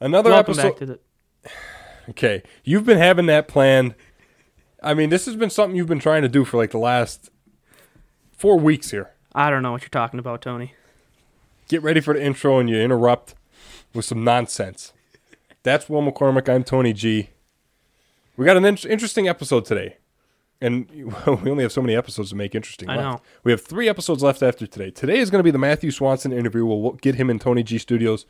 Another Welcome episode. back to the. Okay, you've been having that planned. I mean, this has been something you've been trying to do for like the last four weeks here. I don't know what you're talking about, Tony. Get ready for the intro, and you interrupt with some nonsense. That's Will McCormick. I'm Tony G. We got an in- interesting episode today, and we only have so many episodes to make interesting. I left. know. We have three episodes left after today. Today is going to be the Matthew Swanson interview. We'll get him in Tony G Studios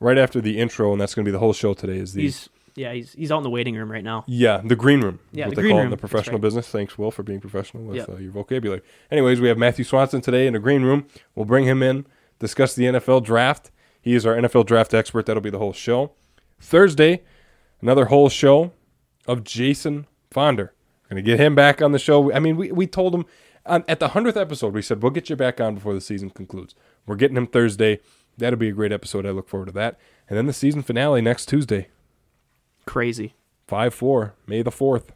right after the intro, and that's going to be the whole show today. Is the He's yeah, he's he's out in the waiting room right now. Yeah, the green room. Yeah, what the they green call it in room. the That's professional right. business. Thanks, Will, for being professional with Yep. uh, your vocabulary. Anyways, we have Matthew Swanson today in the green room. We'll bring him in, discuss the NFL draft. He is our NFL draft expert. That'll be the whole show. Thursday, another whole show of Jason Fonder. Going to get him back on the show. I mean, we, we told him on, at the 100th episode, we said, we'll get you back on before the season concludes. We're getting him Thursday. That'll be a great episode. I look forward to that. And then the season finale next Tuesday, Crazy. 5 4, May the 4th.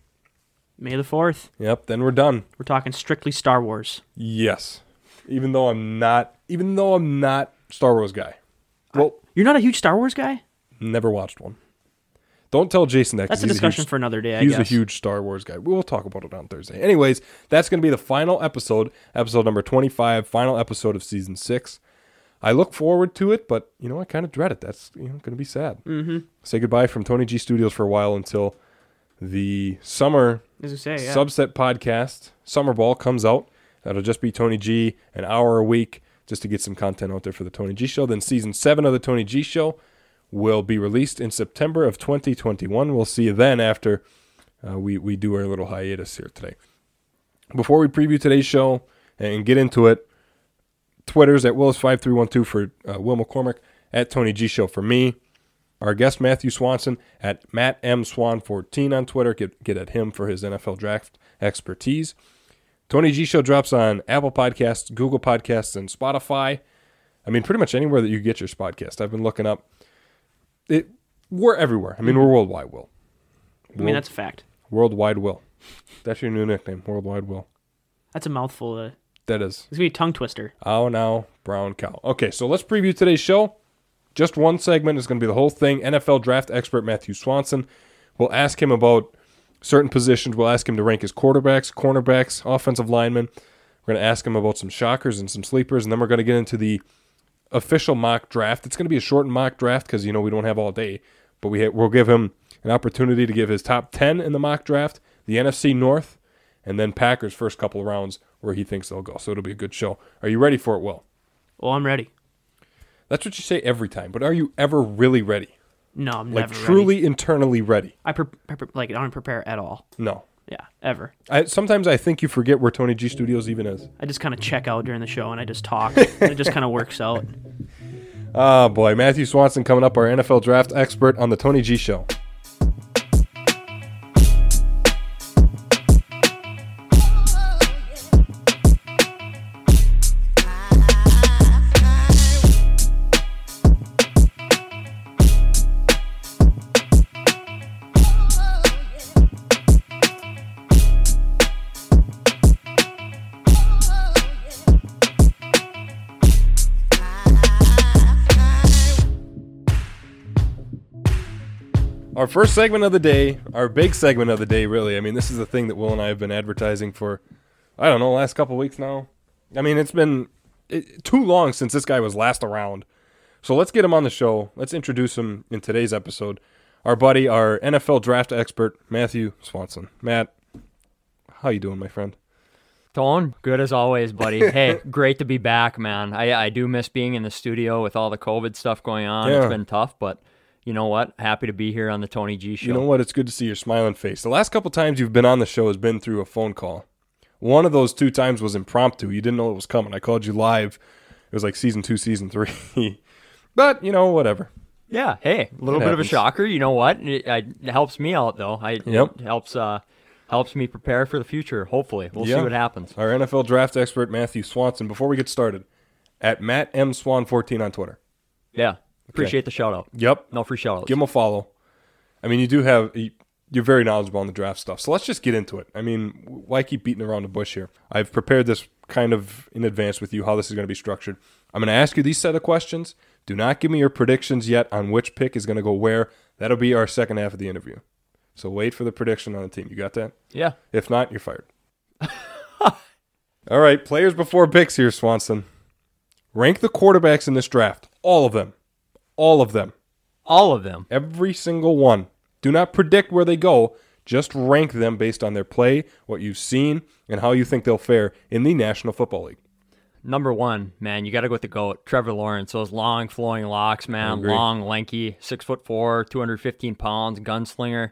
May the fourth. Yep, then we're done. We're talking strictly Star Wars. Yes. Even though I'm not even though I'm not Star Wars guy. Well, You're not a huge Star Wars guy. never watched one. Don't tell Jason that. That's a discussion huge, for another day. I He's a huge Star Wars guy. We'll talk about it on Thursday. Anyways, that's going to be the final episode, episode number 25, final episode of season 6. I look forward to it, but you know, I kind of dread it. That's, you know, going to be sad. Mm-hmm. Say goodbye from Tony G Studios for a while until the summer say, yeah. subset podcast summer ball comes out that'll just be tony g an hour a week just to get some content out there for the tony g show then season 7 of the tony g show will be released in september of 2021 we'll see you then after uh, we, we do our little hiatus here today before we preview today's show and get into it twitter's at willis5312 for uh, will mccormick at tony g show for me our guest Matthew Swanson at Matt M Swan 14 on Twitter. Get get at him for his NFL draft expertise. Tony G Show drops on Apple Podcasts, Google Podcasts, and Spotify. I mean, pretty much anywhere that you get your podcast. I've been looking up. It we're everywhere. I mean, we're worldwide. Will I mean, that's a fact. worldwide. Will that's your new nickname? Worldwide. Will That's a mouthful. That is. it's gonna be a tongue twister. Oh, now brown cow. Okay, so let's preview today's show. Just one segment is going to be the whole thing. NFL draft expert Matthew Swanson. We'll ask him about certain positions. We'll ask him to rank his quarterbacks, cornerbacks, offensive linemen. We're going to ask him about some shockers and some sleepers, and then we're going to get into the official mock draft. It's going to be a shortened mock draft because you know we don't have all day, but we ha- we'll give him an opportunity to give his top ten in the mock draft, the NFC North, and then Packers first couple of rounds where he thinks they'll go. So it'll be a good show. Are you ready for it, Will? Well, I'm ready. That's what you say every time, but are you ever really ready? No, I'm Like never truly ready. internally ready? I pre- pre- like I don't prepare at all. No. Yeah, ever. I, sometimes I think you forget where Tony G Studios even is. I just kind of check out during the show and I just talk. and it just kind of works out. Oh boy, Matthew Swanson coming up, our NFL draft expert on the Tony G Show. Our first segment of the day, our big segment of the day, really. I mean, this is the thing that Will and I have been advertising for, I don't know, last couple weeks now. I mean, it's been it, too long since this guy was last around. So let's get him on the show. Let's introduce him in today's episode. Our buddy, our NFL draft expert, Matthew Swanson. Matt, how you doing, my friend? Tone, good as always, buddy. hey, great to be back, man. I, I do miss being in the studio with all the COVID stuff going on. Yeah. It's been tough, but you know what? Happy to be here on the Tony G show. You know what? It's good to see your smiling face. The last couple times you've been on the show has been through a phone call. One of those two times was impromptu. You didn't know it was coming. I called you live. It was like season two, season three. but you know, whatever. Yeah. Hey, a little It bit of a shocker. You know what? It, it helps me out though. I, Yep. It helps uh helps me prepare for the future. Hopefully, we'll Yeah. see what happens. Our NFL draft expert Matthew Swanson. Before we get started, at Matt M Swan fourteen on Twitter. Yeah. Appreciate the shout out. Yep. No free shout outs. Give him a follow. I mean, you do have you're very knowledgeable on the draft stuff. So let's just get into it. I mean, why keep beating around the bush here? I've prepared this kind of in advance with you how this is going to be structured. I'm going to ask you these set of questions. Do not give me your predictions yet on which pick is going to go where. That'll be our second half of the interview. So wait for the prediction on the team. You got that? Yeah. If not, you're fired. All right, players before picks here, Swanson. Rank the quarterbacks in this draft. All of them. All of them. All of them. Every single one. Do not predict where they go. Just rank them based on their play, what you've seen, and how you think they'll fare in the National Football League. Number one, man, you got to go with the goat, Trevor Lawrence. Those long, flowing locks, man, long, lanky, six foot four, two hundred fifteen pounds, gunslinger.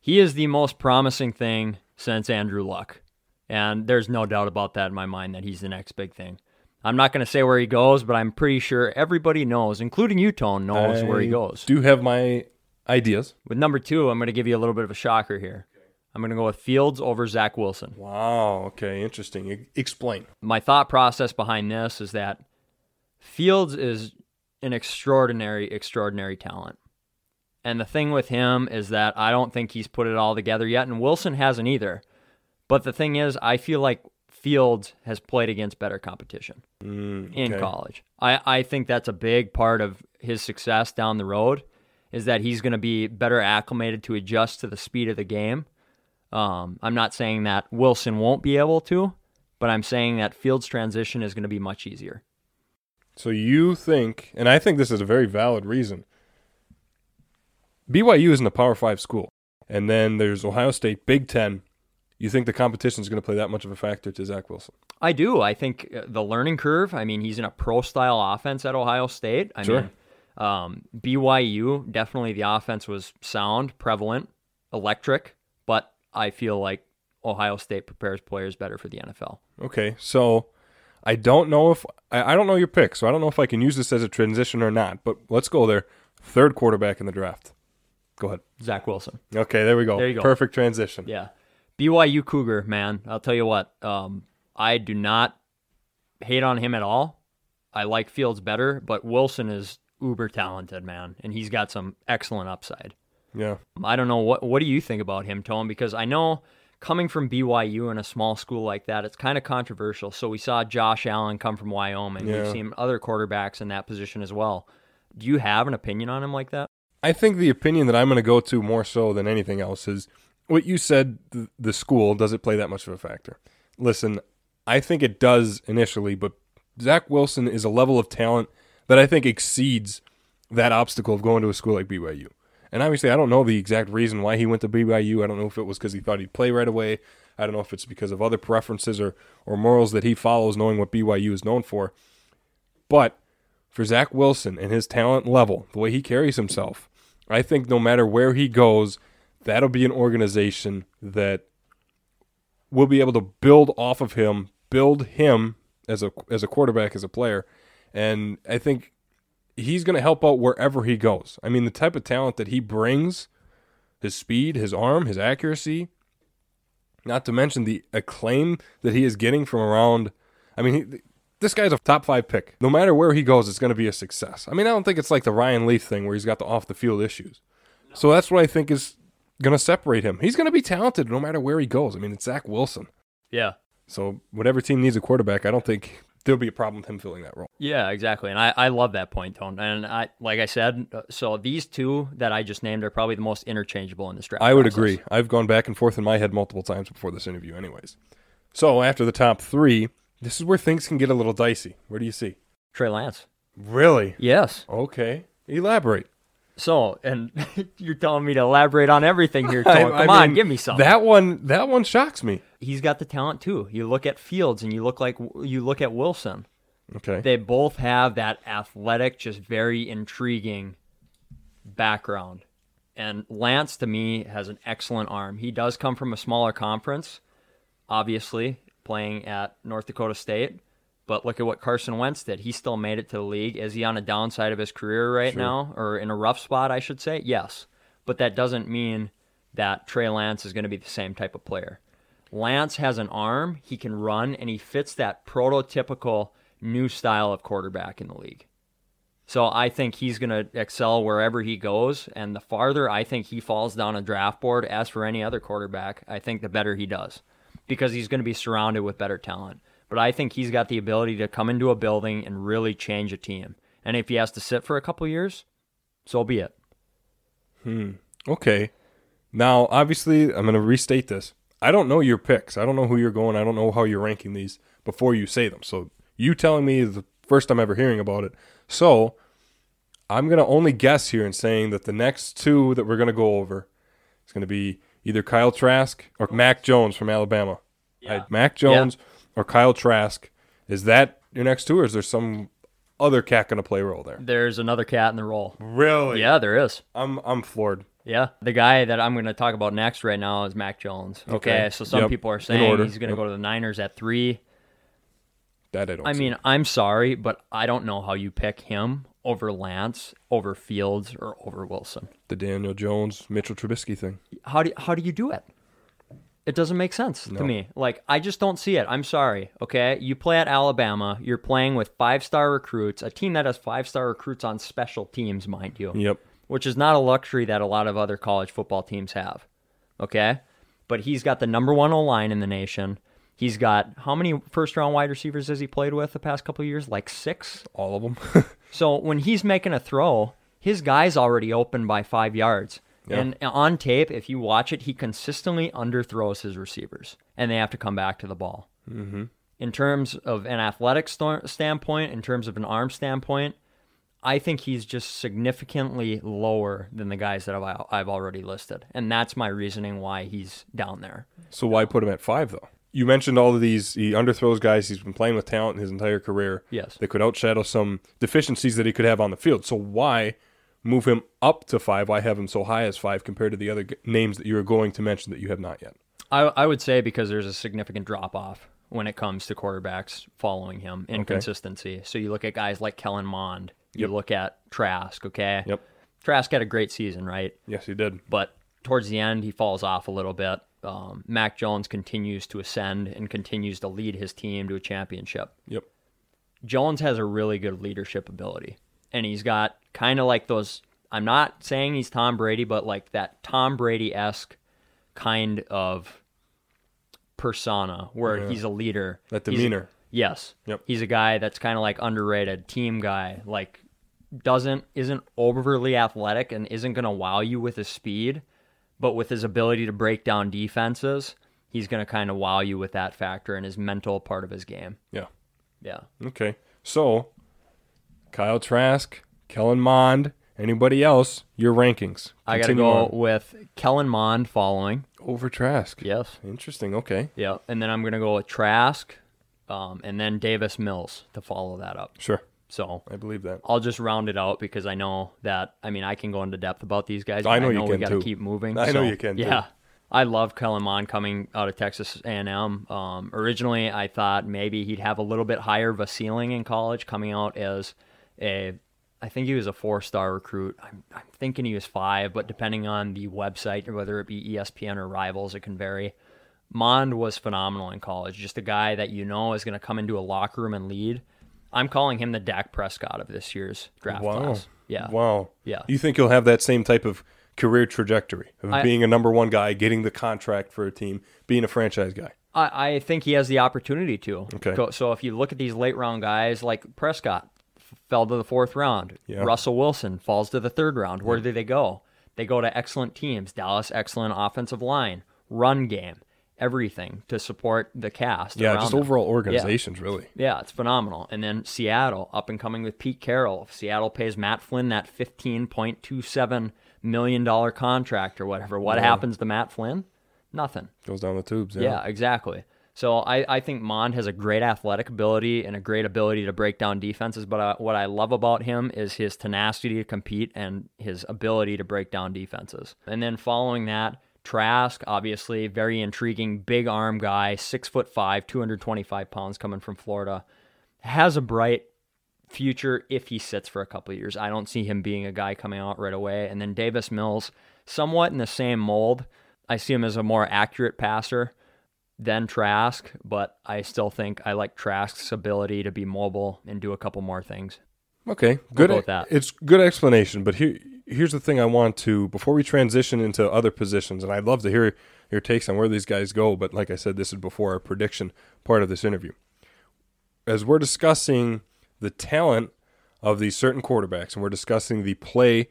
He is the most promising thing since Andrew Luck, and there's no doubt about that in my mind that he's the next big thing. I'm not going to say where he goes, but I'm pretty sure everybody knows, including you, Tone, knows where he I goes. Do have my ideas. With number two, I'm going to give you a little bit of a shocker here. I'm going to go with Fields over Zach Wilson. Wow. Okay. Interesting. E- explain. my thought process behind this is that Fields is an extraordinary, extraordinary talent. And the thing with him is that I don't think he's put it all together yet, and Wilson hasn't either. But the thing is, I feel like Fields has played against better competition Mm, in college. I, I think that's a big part of his success down the road is that he's going to be better acclimated to adjust to the speed of the game. Um, I'm not saying that Wilson won't be able to, but I'm saying that Fields' transition is going to be much easier. So you think, and I think this is a very valid reason. BYU isn't a Power Five school, and then there's Ohio State, Big Ten. You think the competition is going to play that much of a factor to Zach Wilson? I do. I think uh, the learning curve. I mean, he's in a pro style offense at Ohio State. I Sure. mean, um, BYU definitely the offense was sound, prevalent, electric, but I feel like Ohio State prepares players better for the NFL. Okay, so I don't know if I, I don't know your pick, so I don't know if I can use this as a transition or not. But let's go there. Third quarterback in the draft. Go ahead. Zach Wilson. Okay, there we go. There you go. Perfect transition. Yeah. BYU Cougar, man. I'll tell you what. Um, I do not hate on him at all. I like Fields better, but Wilson is uber talented, man, and he's got some excellent upside. Yeah. I don't know what what do you think about him, Tone? Because I know coming from BYU in a small school like that, it's kind of controversial. So we saw Josh Allen come from Wyoming. Yeah. We've seen other quarterbacks in that position as well. Do you have an opinion on him like that? I think the opinion that I'm going to go to more so than anything else is what you said. th- The school does it play that much of a factor? Listen, I think it does initially, but Zach Wilson is a level of talent that I think exceeds that obstacle of going to a school like BYU. And obviously, I don't know the exact reason why he went to BYU. I don't know if it was because he thought he'd play right away. I don't know if it's because of other preferences or, or morals that he follows, knowing what BYU is known for. But for Zach Wilson and his talent level, the way he carries himself, I think no matter where he goes, that'll be an organization that will be able to build off of him, build him as a as a quarterback, as a player, and I think he's going to help out wherever he goes. I mean, the type of talent that he brings, his speed, his arm, his accuracy, not to mention the acclaim that he is getting from around. I mean, he, this guy's a top five pick. No matter where he goes, it's going to be a success. I mean, I don't think it's like the Ryan Leaf thing where he's got the off the field issues. So that's what I think is going to separate him. He's going to be talented no matter where he goes. I mean, it's Zach Wilson. Yeah. So whatever team needs a quarterback, I don't think there'll be a problem with him filling that role. Yeah, exactly. And I, I love that point, Tone. And I like I said, uh, so these two that I just named are probably the most interchangeable in this draft. I would process. agree. I've gone back and forth in my head multiple times before this interview, anyways. So after the top three, this is where things can get a little dicey. Where do you see? Trey Lance. Really? Yes. Okay. Elaborate. So, and you're telling me to elaborate on everything here, Tone. I Come on, give me some. That one. That one shocks me. He's got the talent too. You look at Fields and you look like you look at Wilson. Okay. They both have that athletic, just very intriguing background. And Lance, to me, has an excellent arm. He does come from a smaller conference, obviously, playing at North Dakota State. But look at what Carson Wentz did. He still made it to the league. Is he on a downside of his career right Sure. now, or in a rough spot, I should say? Yes. But that doesn't mean that Trey Lance is going to be the same type of player. Lance has an arm, he can run, and he fits that prototypical new style of quarterback in the league. So I think he's going to excel wherever he goes. And the farther I think he falls down a draft board, as for any other quarterback, I think the better he does because he's going to be surrounded with better talent. But I think he's got the ability to come into a building and really change a team. And if he has to sit for a couple years, so be it. Hmm. Okay. Now, obviously, I'm going to restate this. I don't know your picks. I don't know who you're going. I don't know how you're ranking these before you say them. So you telling me is the first time ever hearing about it. So I'm going to only guess here in saying that the next two that we're going to go over is going to be either Kyle Trask or Mac Jones from Alabama. I- Mac Jones or Kyle Trask. Is that your next two, or is there some other cat going to play a role there? There's another cat in the role. Really? Yeah, there is. I'm I'm floored. Yeah, the guy that I'm going to talk about next right now is Mac Jones. Okay, Okay. so some Yep. people are saying he's going to Yep. go to the Niners at three. That I don't. I see. mean, I'm sorry, but I don't know how you pick him over Lance, over Fields, or over Wilson. the Daniel Jones, Mitchell Trubisky thing. How do how do you do it? It doesn't make sense to me. Like I just don't see it. I'm sorry. Okay, you play at Alabama. You're playing with five star recruits, a team that has five star recruits on special teams, mind you. Yep. which is not a luxury that a lot of other college football teams have. Okay? But he's got the number one O line in the nation. He's got how many first round wide receivers has he played with the past couple of years? Like six? All of them. So when he's making a throw, his guy's already open by five yards. Yeah. And on tape, if you watch it, he consistently underthrows his receivers, and they have to come back to the ball. Mm-hmm. In terms of an athletic st- standpoint, in terms of an arm standpoint, I think he's just significantly lower than the guys that I've, I've already listed, and that's my reasoning why he's down there. so why put him at five though? You mentioned all of these. He underthrows guys. He's been playing with talent his entire career. Yes. That could outshadow some deficiencies that he could have on the field. So why move him up to five? Why have him so high as five compared to the other g- names that you are going to mention that you have not yet? I, I would say because there's a significant drop off when it comes to quarterbacks following him in Okay. consistency. So you look at guys like Kellen Mond, you Yep. look at Trask, okay? Yep. Trask had a great season, right? Yes, he did. But towards the end, he falls off a little bit. Um, Mac Jones continues to ascend and continues to lead his team to a championship. Yep. Jones has a really good leadership ability. And he's got kind of like those I'm not saying he's Tom Brady, but like that Tom Brady esque kind of persona where Yeah. he's a leader. That He's- demeanor. yes. Yep. He's a guy that's kind of like underrated, team guy, like doesn't isn't overly athletic and isn't going to wow you with his speed, but with his ability to break down defenses, he's going to kind of wow you with that factor and his mental part of his game. Yeah. Yeah. Okay. So, Kyle Trask, Kellen Mond, anybody else? Your rankings. I got to go on. with Kellen Mond following. over Trask. Yes. Interesting. Okay. Yeah. And then I'm going to go with Trask um, and then Davis Mills to follow that up. Sure. So I believe that. I'll just round it out because I know that, I mean, I can go into depth about these guys. I but know you we got to keep moving. I know you can too. Yeah. I love Kellen Mond coming out of Texas A&M. Um, originally, I thought maybe he'd have a little bit higher of a ceiling in college, coming out as a, I think he was a four-star recruit. I'm, I'm thinking he was five, but depending on the website, or whether it be ESPN or Rivals, it can vary. Mond was phenomenal in college. Just a guy that you know is going to come into a locker room and lead. I'm calling him the Dak Prescott of this year's draft Wow. class. Yeah. Wow. Yeah. You think he'll have that same type of career trajectory of I- being a number one guy, getting the contract for a team, being a franchise guy? I, I think he has the opportunity to. Okay. So if you look at these late round guys like Prescott fell to the fourth round. Yeah. Russell Wilson falls to the third round. Where do they go? They go to excellent teams. Dallas, excellent offensive line, run game, everything to support the cast. Yeah, just them. overall organizations, really. Yeah, it's phenomenal. And then Seattle, up and coming with Pete Carroll. If Seattle pays Matt Flynn that fifteen point two seven million dollar contract or whatever, what happens to Matt Flynn? Nothing. Goes down the tubes. Yeah. Yeah, exactly. So I, I think Mond has a great athletic ability and a great ability to break down defenses. But uh, what I love about him is his tenacity to compete and his ability to break down defenses. And then following that, Trask, obviously very intriguing, big arm guy, six foot five, 225 pounds, coming from Florida, has a bright future if he sits for a couple years. I don't see him being a guy coming out right away. And then Davis Mills, somewhat in the same mold. I see him as a more accurate passer than Trask, but I still think I like Trask's ability to be mobile and do a couple more things. Okay, good. go that. It's good explanation, but here, here's the thing: I want to before we transition into other positions, and I'd love to hear your takes on where these guys go. But like I said, this is before our prediction part of this interview. As we're discussing the talent of these certain quarterbacks, and we're discussing the play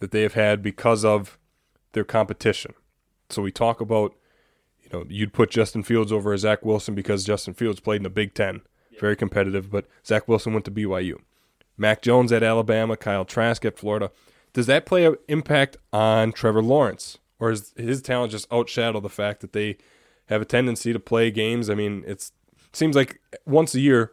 that they have had because of their competition. So we talk about, you know, you'd put Justin Fields over Zach Wilson because Justin Fields played in the Big Ten, very competitive, but Zach Wilson went to BYU. Mac Jones at Alabama, Kyle Trask at Florida. Does that play an impact on Trevor Lawrence, or is his talent just outshadow the fact that they have a tendency to play games? I mean, it's seems like once a year,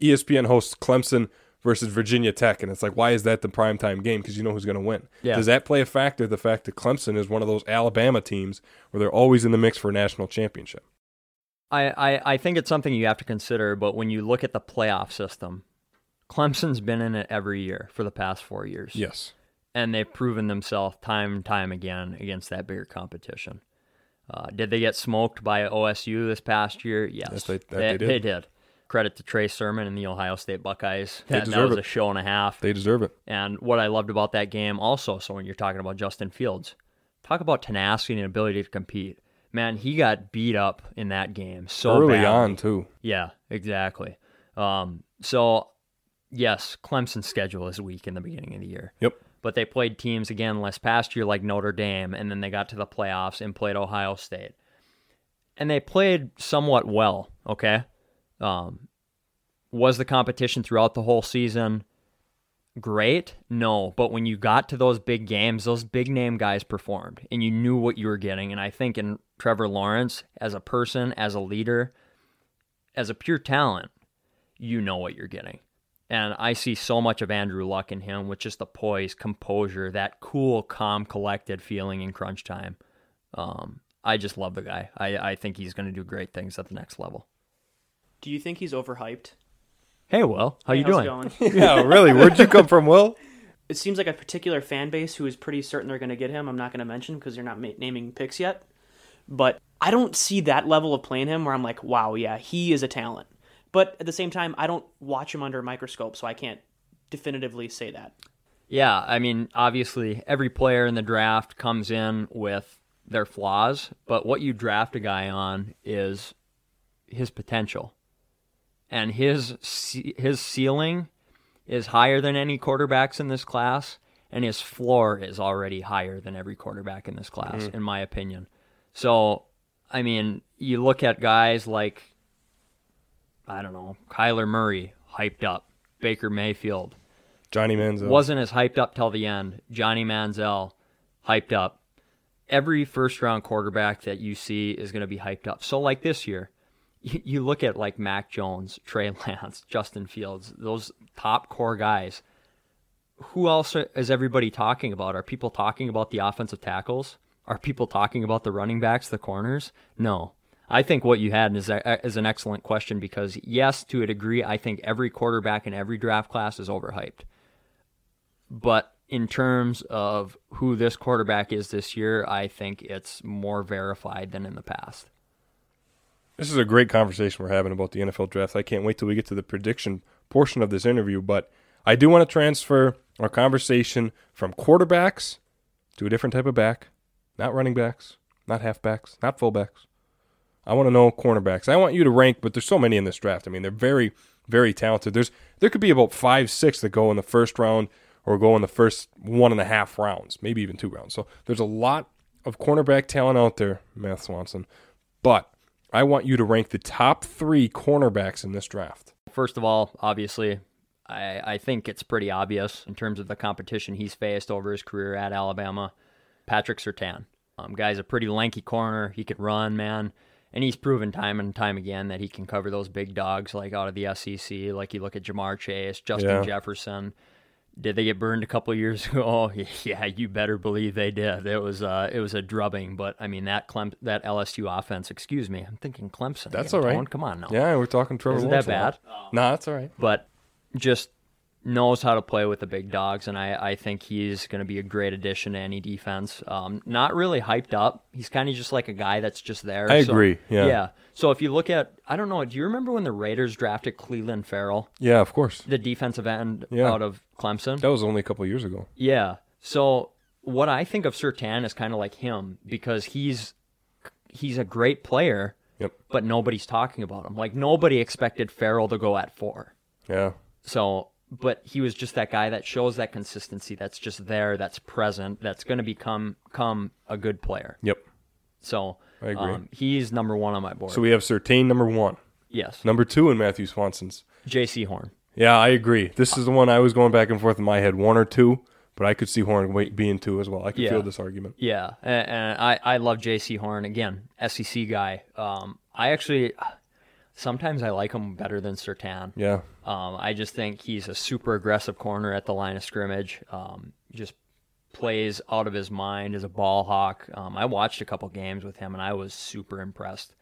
ESPN hosts Clemson versus Virginia Tech, and it's like, why is that the primetime game? Because you know who's going to win. Yeah. Does that play a factor? The fact that Clemson is one of those Alabama teams where they're always in the mix for a national championship. I, I, I think it's something you have to consider, but when you look at the playoff system, Clemson's been in it every year for the past four years. Yes. And they've proven themselves time and time again against that bigger competition. Uh, did they get smoked by OSU this past year? Yes, Yes, they- that they did. They did. Credit to Trey Sermon and the Ohio State Buckeyes. That, that was it. a show and a half. They deserve it. And what I loved about that game also, so when you're talking about Justin Fields, talk about tenacity and ability to compete. Man, he got beat up in that game so Early badly. on, too. Yeah, exactly. Um, so, yes, Clemson's schedule is weak in the beginning of the year. Yep. But they played teams again last past year like Notre Dame, and then they got to the playoffs and played Ohio State. And they played somewhat well, okay? Um, was the competition throughout the whole season great? No. But when you got to those big games, those big name guys performed, and you knew what you were getting. And I think in Trevor Lawrence, as a person, as a leader, as a pure talent, you know what you're getting. And I see so much of Andrew Luck in him with just the poise, composure, that cool, calm, collected feeling in crunch time. Um, I just love the guy. I, I think he's going to do great things at the next level. Do you think he's overhyped? Hey, Will, how Hey, you how's doing? going? Yeah, really. Where'd you come from, Will? it seems like a particular fan base who is pretty certain they're going to get him. I'm not going to mention because they're not ma- naming picks yet. But I don't see that level of playing him where I'm like, wow, yeah, he is a talent. But at the same time, I don't watch him under a microscope, so I can't definitively say that. Yeah, I mean, obviously, every player in the draft comes in with their flaws, but what you draft a guy on is his potential. And his his ceiling is higher than any quarterbacks in this class, and his floor is already higher than every quarterback in this class, mm-hmm. in my opinion. So, I mean, you look at guys like, I don't know, Kyler Murray, hyped up, Baker Mayfield, Johnny Manziel. wasn't as hyped up till the end. Johnny Manziel, hyped up. Every first round quarterback that you see is going to be hyped up. So, like this year, you, look at like Mac Jones, Trey Lance, Justin Fields, those top core guys. Who else is everybody talking about? Are people talking about the offensive tackles? Are people talking about the running backs, the corners? No. I think what you had is, is an excellent question because, yes, to a degree, I think every quarterback in every draft class is overhyped. But in terms of who this quarterback is this year, I think it's more verified than in the past. This is a great conversation we're having about the NFL draft. I can't wait till we get to the prediction portion of this interview, but I do want to transfer our conversation from quarterbacks to a different type of back, not running backs, not halfbacks, not fullbacks. I want to know cornerbacks. I want you to rank, but there's so many in this draft. I mean, they're very, very talented. There's there could be about five, six that go in the first round or go in the first one and a half rounds, maybe even two rounds. So there's a lot of cornerback talent out there, Matt Swanson. But I want you to rank the top three cornerbacks in this draft. First of all, obviously, I, I think it's pretty obvious in terms of the competition he's faced over his career at Alabama. Patrick Surtain. Um, guy's a pretty lanky corner. He can run, man. And he's proven time and time again that he can cover those big dogs like out of the SEC. Like you look at Ja'Marr Chase, Justin Yeah. Jefferson. Did they get burned a couple of years ago? Oh, yeah, you better believe they did. It was uh, it was a drubbing, but I mean that Clem- that LSU offense. Excuse me, I'm thinking Clemson. That's again, all right. Tone. Come on now. Yeah, we're talking Trevor Isn't Lawrence that bad? Nah, that's all right. but just knows how to play with the big dogs, and I, I think he's going to be a great addition to any defense. Um, not really hyped up. He's kind of just like a guy that's just there. I So- agree, yeah. Yeah. So if you look at, I don't know, do you remember when the Raiders drafted Clelin Ferrell, Yeah, of course. the defensive end Yeah. out of Clemson? That was only a couple years ago. Yeah. So what I think of Surtain is kind of like him because he's he's a great player, Yep. but nobody's talking about him. Like nobody expected Ferrell to go at four. Yeah. So but he was just that guy that shows that consistency. That's just there. That's present. That's going to become come a good player. Yep. So I agree. Um, he's number one on my board. So we have Surtain number one, yes, number two in Matthew Swanson's. Jaycee Horn. Yeah, I agree. This is the one I was going back and forth in my head, one or two, but I could see Horn wait, being two as well. I could Yeah. feel this argument. Yeah, and, and I I love Jaycee Horn again, SEC guy. Um, I actually sometimes I like him better than Surtain. Yeah, Um, I just think he's a super aggressive corner at the line of scrimmage. Um, just plays out of his mind as a ball hawk. Um, I watched a couple games with him and I was super impressed.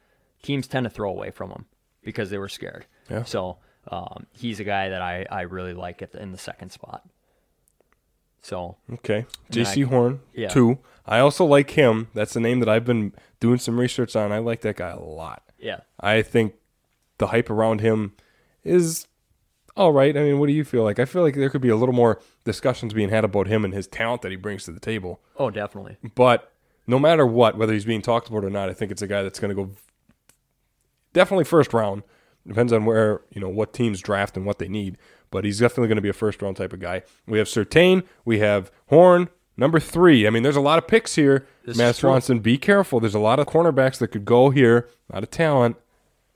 Teams tend to throw away from him because they were scared. Yeah. So um, he's a guy that I, I really like at the, in the second spot. So okay. Jaycee Horn, Yeah. two. I also like him. That's the name that I've been doing some research on. I like that guy a lot. yeah, I think the hype around him is all right. I mean, what do you feel like? I feel like there could be a little more discussions being had about him and his talent that he brings to the table. oh definitely. But no matter what, whether he's being talked about or not, I think it's a guy that's going to go definitely first round. Depends on where, you know, what teams draft and what they need. But he's definitely going to be a first round type of guy. We have Surtain, we have Horn, number three. I mean, there's a lot of picks here. This Matt. Swanson, be careful. There's a lot of cornerbacks that could go here. Not a lot of talent.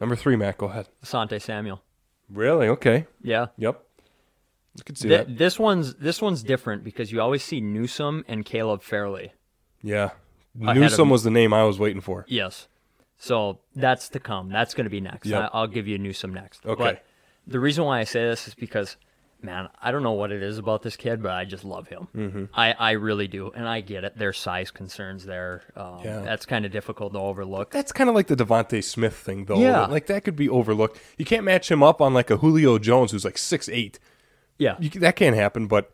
Number three, Matt, go ahead. Asante Samuel. Really? Okay. Yeah. Yep. I could see Th- that. this one's this one's different because you always see Newsome and Caleb Farley. Yeah. Of Newsome was the name I was waiting for. Yes. So that's to come. That's going to be next. Yep. I, I'll give you Newsome next. Okay. But the reason why I say this is because, man, I don't know what it is about this kid, but I just love him. Mm-hmm. I, I really do. And I get it. There's size concerns there. Um, Yeah. That's kind of difficult to overlook. That's kind of like the DeVonta Smith thing, though. Yeah. Like that could be overlooked. You can't match him up on like a Julio Jones who's like six eight. Yeah. You, that can't happen. But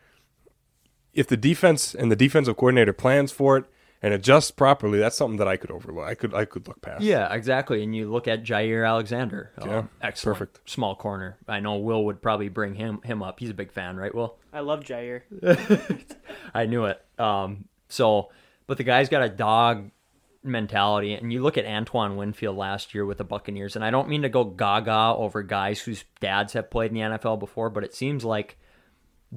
if the defense and the defensive coordinator plans for it and adjusts properly, that's something that I could overlook. I could I could look past. Yeah, exactly. And you look at Jaire Alexander. Um, Yeah, excellent. perfect. Small corner. I know Will would probably bring him him up. He's a big fan, right, Will? I love Jaire. I knew it. Um, so, but the guy's got a dog mentality, and you look at Antoine Winfield last year with the Buccaneers, and I don't mean to go gaga over guys whose dads have played in the NFL before, but it seems like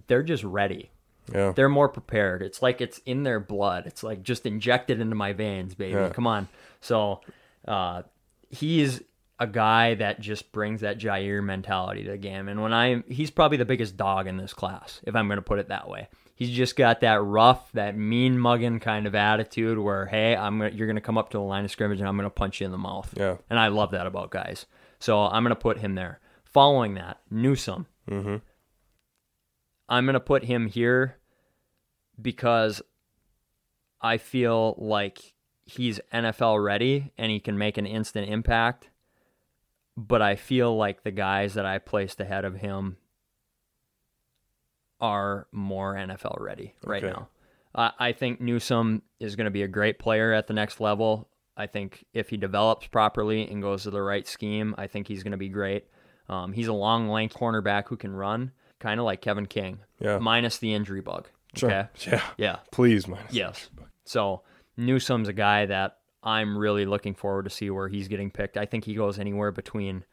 they're just ready. Yeah. They're more prepared. It's like it's in their blood. It's like just injected into my veins, baby. Yeah. Come on. So, uh, he's a guy that just brings that Jaire mentality to the game. And when I, he's probably the biggest dog in this class, if I'm going to put it that way. He's just got that rough, that mean mugging kind of attitude where, hey, I'm gonna, you're going to come up to the line of scrimmage and I'm going to punch you in the mouth. Yeah. And I love that about guys. So I'm going to put him there. Following that, Newsome. Mm-hmm. I'm going to put him here because I feel like he's NFL ready and he can make an instant impact. But I feel like the guys that I placed ahead of him are more NFL ready right Okay. now. I I think Newsome is going to be a great player at the next level. I think if he develops properly and goes to the right scheme, I think he's going to be great. Um, he's a long, lank cornerback who can run, kind of like Kevin King, Yeah. minus the injury bug. Sure. Okay. Yeah. Yeah. Please, man. Yes. So Newsome's a guy that I'm really looking forward to see where he's getting picked. I think he goes anywhere between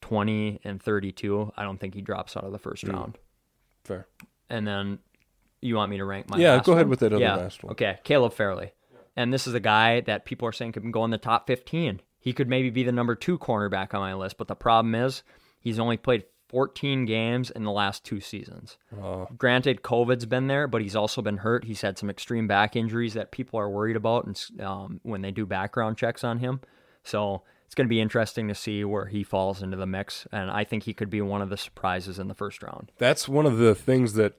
20 and 32. I don't think he drops out of the first Mm. round. Fair. And then you want me to rank my Yeah, go ahead one? with that other yeah. last one. Okay, Caleb Farley. And this is a guy that people are saying could go in the top 15. He could maybe be the number two cornerback on my list, but the problem is he's only played 14 games in the last two seasons. Uh, Granted, COVID's been there, but he's also been hurt. He's had some extreme back injuries that people are worried about, and um, when they do background checks on him, so it's going to be interesting to see where he falls into the mix. And I think he could be one of the surprises in the first round. that's one of the things that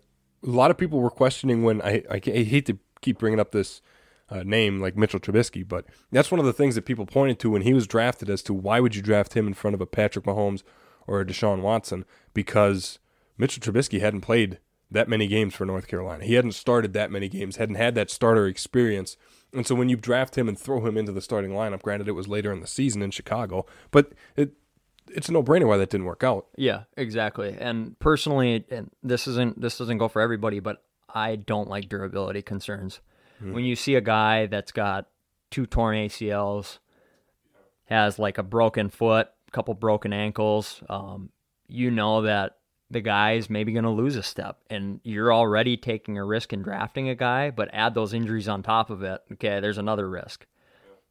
a lot of people were questioning when I, I, I hate to keep bringing up this uh, name like Mitchell Trubisky, but that's one of the things that people pointed to when he was drafted as to why would you draft him in front of a Patrick Mahomes or a Deshaun Watson because Mitchell Trubisky hadn't played that many games for North Carolina. He hadn't started that many games, hadn't had that starter experience. And so when you draft him and throw him into the starting lineup, granted it was later in the season in Chicago, but it it's a no-brainer why that didn't work out. Yeah, exactly. And personally, and this isn't this doesn't go for everybody, but I don't like durability concerns. Hmm. When you see a guy that's got two torn ACLs, has like a broken foot, couple broken ankles, um, you know that the guy's maybe going to lose a step and you're already taking a risk in drafting a guy, but add those injuries on top of it. Okay, there's another risk.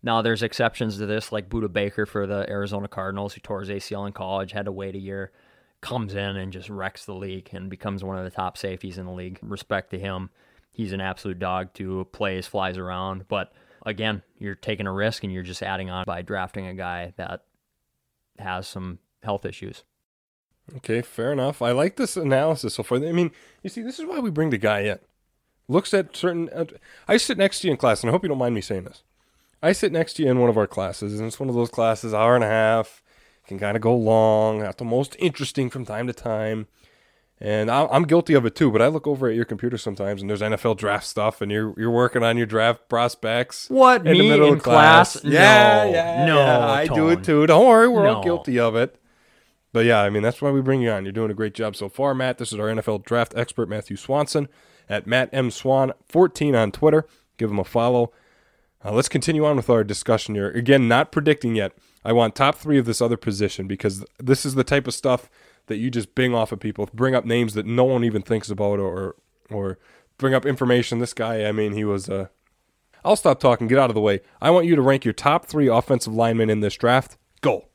Now there's exceptions to this, like Budda Baker for the Arizona Cardinals, who tore his ACL in college, had to wait a year, comes in and just wrecks the league and becomes one of the top safeties in the league. Respect to him. He's an absolute dog to plays, flies around. But again, you're taking a risk and you're just adding on by drafting a guy that has some health issues. Okay, fair enough. I like this analysis so far. I mean, you see, this is why we bring the guy in. Looks at certain. Uh, I sit next to you in class, and I hope you don't mind me saying this. I sit next to you in one of our classes, and it's one of those classes, hour and a half, can kind of go long, not the most interesting from time to time. And I'm guilty of it too, but I look over at your computer sometimes, and there's NFL draft stuff, and you're you're working on your draft prospects. What in me the middle in of class? class? Yeah, No. yeah, No, yeah. I do it too. Don't worry, we're all guilty of it. But yeah, I mean that's why we bring you on. You're doing a great job so far, Matt. This is our NFL draft expert, Matthew Swanson, at Matt M Swan 14 on Twitter. Give him a follow. Uh, let's continue on with our discussion here. Again, not predicting yet. I want top three of this other position because this is the type of stuff that you just bing off of people. Bring up names that no one even thinks about, or or bring up information. This guy, I mean, he was. Uh, I'll stop talking. Get out of the way. I want you to rank your top three offensive linemen in this draft. Go.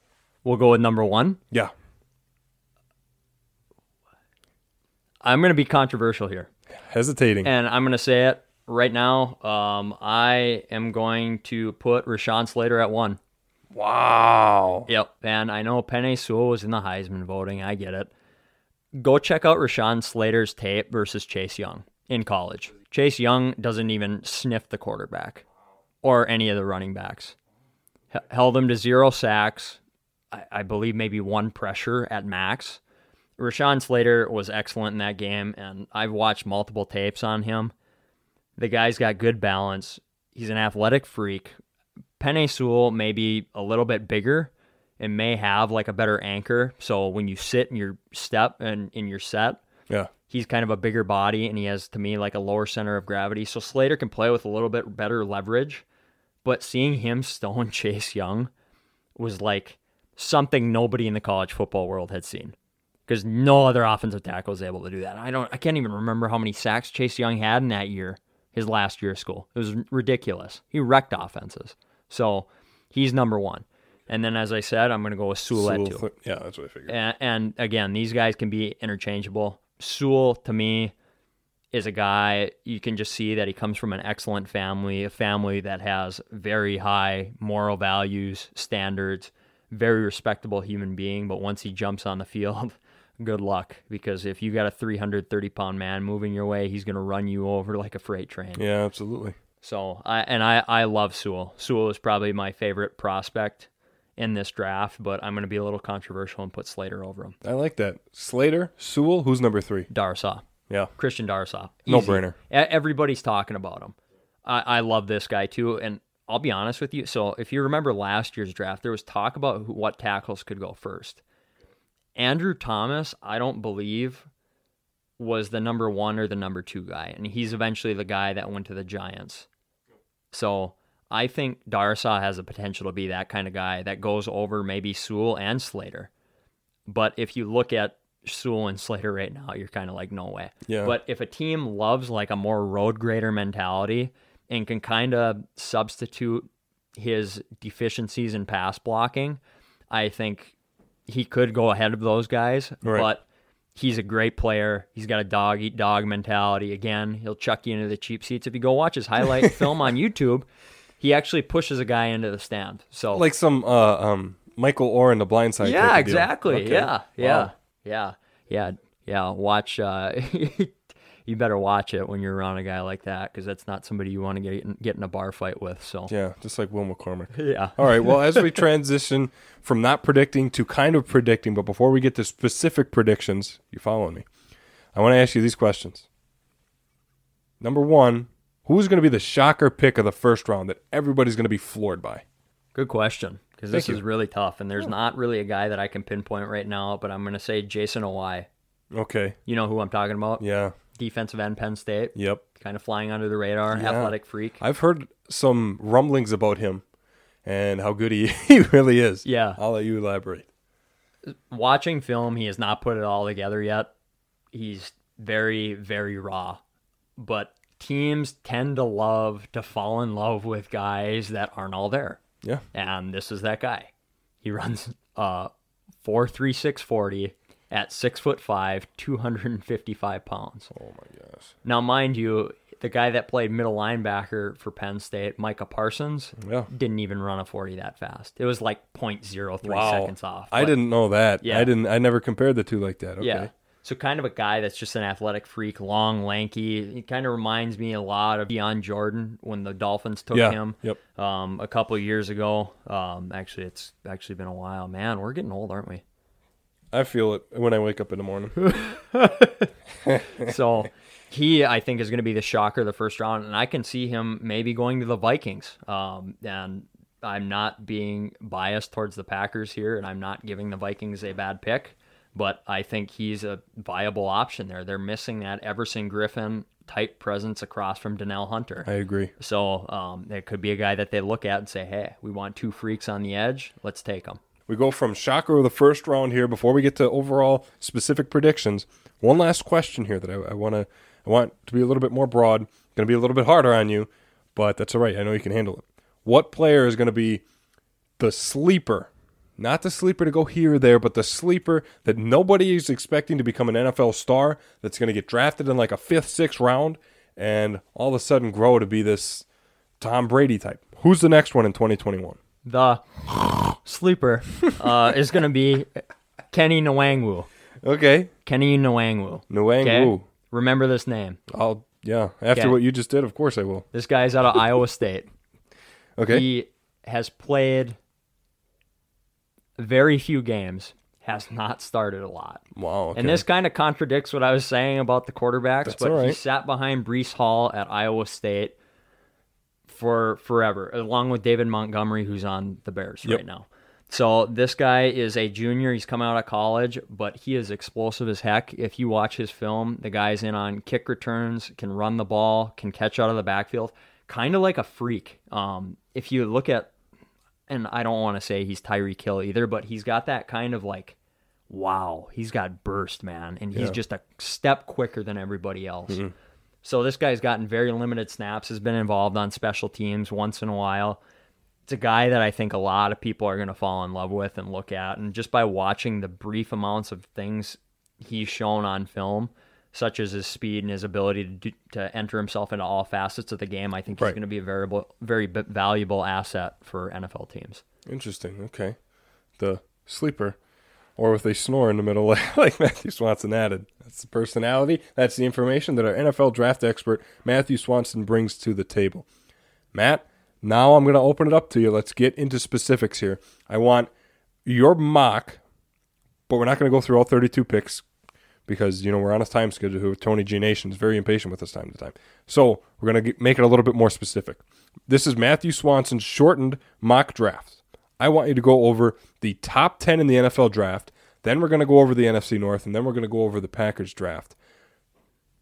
We'll go with number one. Yeah. I'm going to be controversial here. Hesitating. And I'm going to say it right now. Um, I am going to put Rashawn Slater at one. Wow. Yep. And I know Penei Sewell was in the Heisman voting. I get it. Go check out Rashawn Slater's tape versus Chase Young in college. Chase Young doesn't even sniff the quarterback or any of the running backs. H- held him to zero sacks. I, I believe maybe one pressure at max. Rashawn Slater was excellent in that game, and I've watched multiple tapes on him. The guy's got good balance. He's an athletic freak. Penei Sewell may be a little bit bigger and may have like a better anchor. So when you sit in your step and in your set, Yeah. he's kind of a bigger body and he has to me like a lower center of gravity. So Slater can play with a little bit better leverage. But seeing him stone Chase Young was like something nobody in the college football world had seen. Because no other offensive tackle was able to do that. I don't I can't even remember how many sacks Chase Young had in that year, his last year of school. It was ridiculous. He wrecked offenses. So he's number one. And then as I said, I'm gonna go with Sewell at two. Yeah, that's what I figured. And, and again, these guys can be interchangeable. Sewell, to me, is a guy you can just see that he comes from an excellent family, a family that has very high moral values, standards, very respectable human being. But once he jumps on the field, good luck because if you got a 330 pound man moving your way, he's going to run you over like a freight train. Yeah, absolutely. So I and I I love Sewell. Sewell is probably my favorite prospect in this draft, but I'm going to be a little controversial and put Slater over him. I like that. Slater, Sewell, who's number three? Darrisaw, Yeah. Christian Darrisaw, No brainer. Everybody's talking about him. I, I love this guy too, and I'll be honest with you. So if you remember last year's draft, there was talk about who, what tackles could go first. Andrew Thomas, I don't believe, was the number one or the number two guy, and he's eventually the guy that went to the Giants. So I think Darrisaw has the potential to be that kind of guy that goes over maybe Sewell and Slater. But if you look at Sewell and Slater right now, you're kind of like, no way. Yeah. But if a team loves like a more road grader mentality and can kind of substitute his deficiencies in pass blocking, I think he could go ahead of those guys. Right. But he's a great player. He's got a dog eat dog mentality. Again, he'll chuck you into the cheap seats. If you go watch his highlight film on YouTube, he actually pushes a guy into the stand. So Like some uh, um, Michael Oher in the blind side. yeah, type of deal. exactly. Okay. Yeah, yeah, Wow. yeah, yeah, yeah. Watch. Uh, you better watch it when you're around a guy like that because that's not somebody you want to get in, get in a bar fight with. So Yeah, just like Will McCormick. yeah. All right. Well, as we transition from not predicting to kind of predicting, but before we get to specific predictions, you following me? I want to ask you these questions. Number one, who's going to be the shocker pick of the first round that everybody's going to be floored by? Good question because this you. is really tough and there's not really a guy that I can pinpoint right now. But I'm going to say Jayson Oweh. Okay. You know who I'm talking about? Yeah. Defensive end, Penn State. Yep. Kind of flying under the radar, Yeah. athletic freak. I've heard some rumblings about him and how good he, he really is. Yeah. I'll let you elaborate. watching film, he has not put it all together yet. He's very, very raw. But teams tend to love to fall in love with guys that aren't all there. Yeah. And this is that guy. He runs uh four three six forty at six foot five, two hundred and fifty five pounds. Oh my gosh. Now, mind you, the guy that played middle linebacker for Penn State, Micah Parsons, Yeah. didn't even run a 40 that fast. It was like 0.03 Wow. seconds off. I didn't know that. Yeah. I didn't. I never compared the two like that. Okay. Yeah. So kind of a guy that's just an athletic freak, long, lanky. He kind of reminds me a lot of Dion Jordan when the Dolphins took Yeah. him Yep. um, a couple years ago. Um, actually, it's actually been a while. Man, we're getting old, aren't we? I feel it when I wake up in the morning. so he, I think, is going to be the shocker the first round, and I can see him maybe going to the Vikings. Um, and I'm not being biased towards the Packers here, and I'm not giving the Vikings a bad pick, but I think he's a viable option there. They're missing that Everson Griffen type presence across from Danielle Hunter. I agree. So um, it could be a guy that they look at and say, "Hey, we want two freaks on the edge. Let's take them." We go from shocker of the first round here before we get to overall specific predictions. One last question here that I, I want to I want to be a little bit more broad. Going to be a little bit harder on you, but that's all right. I know you can handle it. What player is going to be the sleeper? Not the sleeper to go here or there, but the sleeper that nobody is expecting to become an NFL star that's going to get drafted in like a fifth, sixth round and all of a sudden grow to be this Tom Brady type. Who's the next one in 2021? The sleeper uh, is going to be Kenny Nwangwu. Okay. Kenny Nwangwu. Nwang Okay? Remember this name. I'll yeah. After Okay. what you just did, of course I will. This guy's out of Iowa State. Okay. He has played very few games, has not started a lot. wow. Okay. And this kind of contradicts what I was saying about the quarterbacks, That's but all he sat behind Breece Hall at Iowa State for forever, along with David Montgomery, who's on the Bears Yep. right now. So this guy is a junior. He's come out of college, but he is explosive as heck. If you watch his film, the guy's in on kick returns, can run the ball, can catch out of the backfield, kind of like a freak. Um, if you look at, and I don't want to say he's Tyreek Hill either, but he's got that kind of like, wow, he's got burst, man, and he's Yeah. just a step quicker than everybody else. So this guy's gotten very limited snaps, has been involved on special teams once in a while. It's a guy that I think a lot of people are going to fall in love with and look at. And just by watching the brief amounts of things he's shown on film, such as his speed and his ability to do, to enter himself into all facets of the game, I think he's Right. going to be a variable, very valuable asset for NFL teams. Interesting. Okay. The sleeper, or if they snore in the middle, like, Matthew Swanson added. That's the personality. That's the information that our NFL draft expert Matthew Swanson brings to the table. Matt, now I'm going to open it up to you. Let's get into specifics here. I want your mock, but we're not going to go through all 32 picks because you know we're on a time schedule. Tony G Nation is very impatient with us time to time. So we're going to make it a little bit more specific. This is Matthew Swanson's shortened mock draft. I want you to go over the top 10 in the NFL draft. Then we're going to go over the NFC North, and then we're going to go over the Packers draft.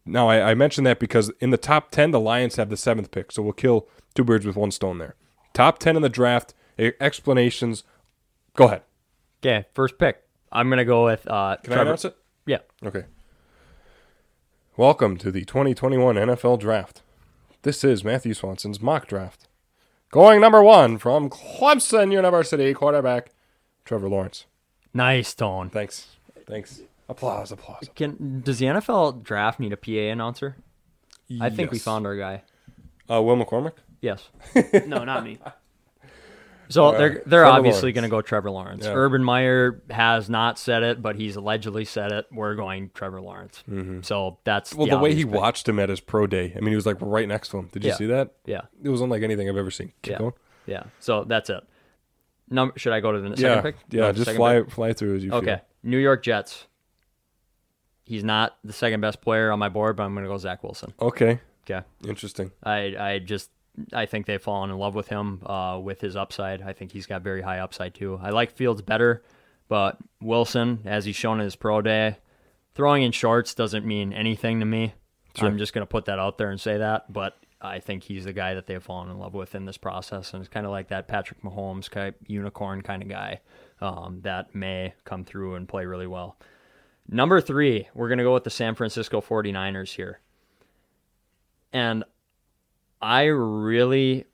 Now, I, I mentioned that because in the top 10, the Lions have the seventh pick, so we'll kill two birds with one stone there. Top 10 in the draft, explanations. Go ahead. Okay, first pick. I'm going to go with uh, Can I announce it? Yeah. Okay. Welcome to the 2021 NFL Draft. This is Matthew Swanson's mock draft. Going number one from Clemson University, quarterback Trevor Lawrence. Nice tone. Thanks. Thanks. Applause, applause. Can does the NFL draft need a PA announcer? I think we found our guy. Uh, Will McCormick? Yes. No, not me. So they're they're Trevor obviously going to go Trevor Lawrence. Yeah. Urban Meyer has not said it, but he's allegedly said it. We're going Trevor Lawrence. So that's Mm-hmm. Well, the, way he pick. watched him at his pro day, I mean, he was like right next to him. Did you Yeah. see that? Yeah, It was unlike anything I've ever seen. Keep yeah, going. yeah. So that's it. Number should I go to the second Yeah, pick? yeah. No, just fly pick? fly through as you Okay, New York Jets. He's not the second best player on my board, but I'm going to go Zach Wilson. Okay, Okay. interesting. I I just I think they've fallen in love with him uh, with his upside. I think he's got very high upside too. I like Fields better, but Wilson, as he's shown in his pro day, throwing in shorts doesn't mean anything to me. Sure. I'm just gonna put that out there and say that. But I think he's the guy that they've fallen in love with in this process, and it's kind of like that Patrick Mahomes type unicorn kind of guy um, that may come through and play really well. Number three, we're going to go with the San Francisco 49ers here. And I really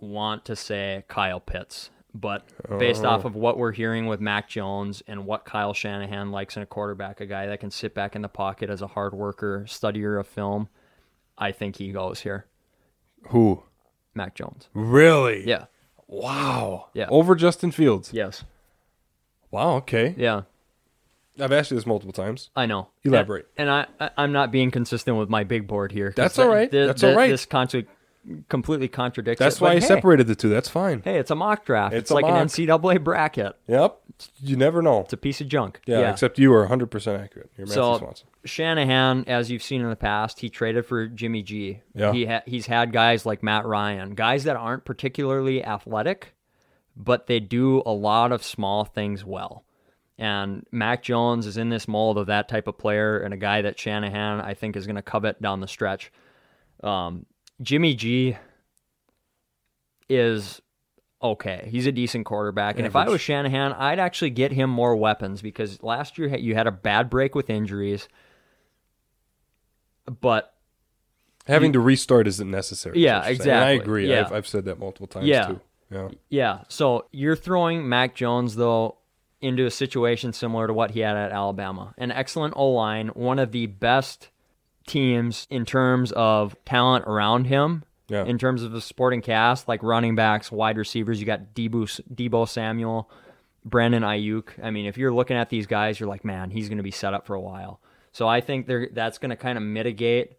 want to say Kyle Pitts, but based off oh. of what we're hearing with Mac Jones and what Kyle Shanahan likes in a quarterback, a guy that can sit back in the pocket as a hard worker, studier of film, I think he goes here. Who? Mac Jones. Really? Yeah. Wow. Yeah. Over Justin Fields. Yes. Wow. Okay. Yeah. I've asked you this multiple times. I know. Elaborate. And, and I, I, I'm not being consistent with my big board here. That's all right. th- That's th- all right. This contra- completely contradicts. That's it, why I hey, separated the two. That's fine. Hey, it's a mock draft. It's It's, like mock. an NCAA bracket. Yep. You never know. It's a piece of junk. Yeah, Except you are 100 percent accurate. You're Matthew So Swanson. Shanahan, as you've seen in the past, he traded for Jimmy G. Yeah. He ha- he's had guys like Matt Ryan, guys that aren't particularly athletic, but they do a lot of small things well. And Mac Jones is in this mold of that type of player and a guy that Shanahan I think is going to covet down the stretch. Um, Jimmy G is okay. He's a decent quarterback. And if I was Shanahan, I'd actually get him more weapons because last year you had a bad break with injuries. But Having to restart isn't necessary. Yeah, exactly. And I agree. Yeah. I've, I've said that multiple times Yeah. too. Yeah. yeah, so you're throwing Mac Jones though into a situation similar to what he had at Alabama. An excellent O line, one of the best teams in terms of talent around him. Yeah. In terms of the supporting cast, like running backs, wide receivers, you got Deebo, Deebo Samuel, Brandon Aiyuk. I mean, if you're looking at these guys, you're like, man, he's going to be set up for a while. So I think they're, that's going to kind of mitigate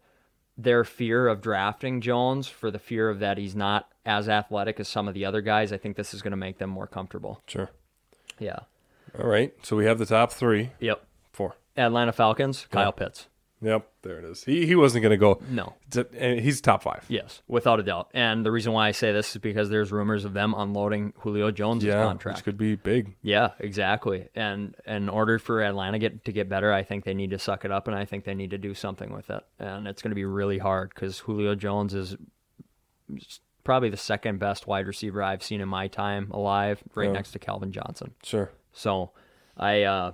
their fear of drafting Jones for the fear of that he's not as athletic as some of the other guys. I think this is going to make them more comfortable. Sure. Yeah. All right. So we have the top three. Yep. Four. Atlanta Falcons, Kyle Pitts. Yep. There it is. He he wasn't going to go. No. to- he's top five. Yes, without a doubt. And the reason why I say this is because there's rumors of them unloading Julio Jones' Yeah. contract. Which could be big. Yeah, exactly. And in order for Atlanta get to get better, I think they need to suck it up, and I think they need to do something with it. And it's going to be really hard because Julio Jones is probably the second best wide receiver I've seen in my time alive, right Yeah. next to Calvin Johnson. Sure. So, I uh,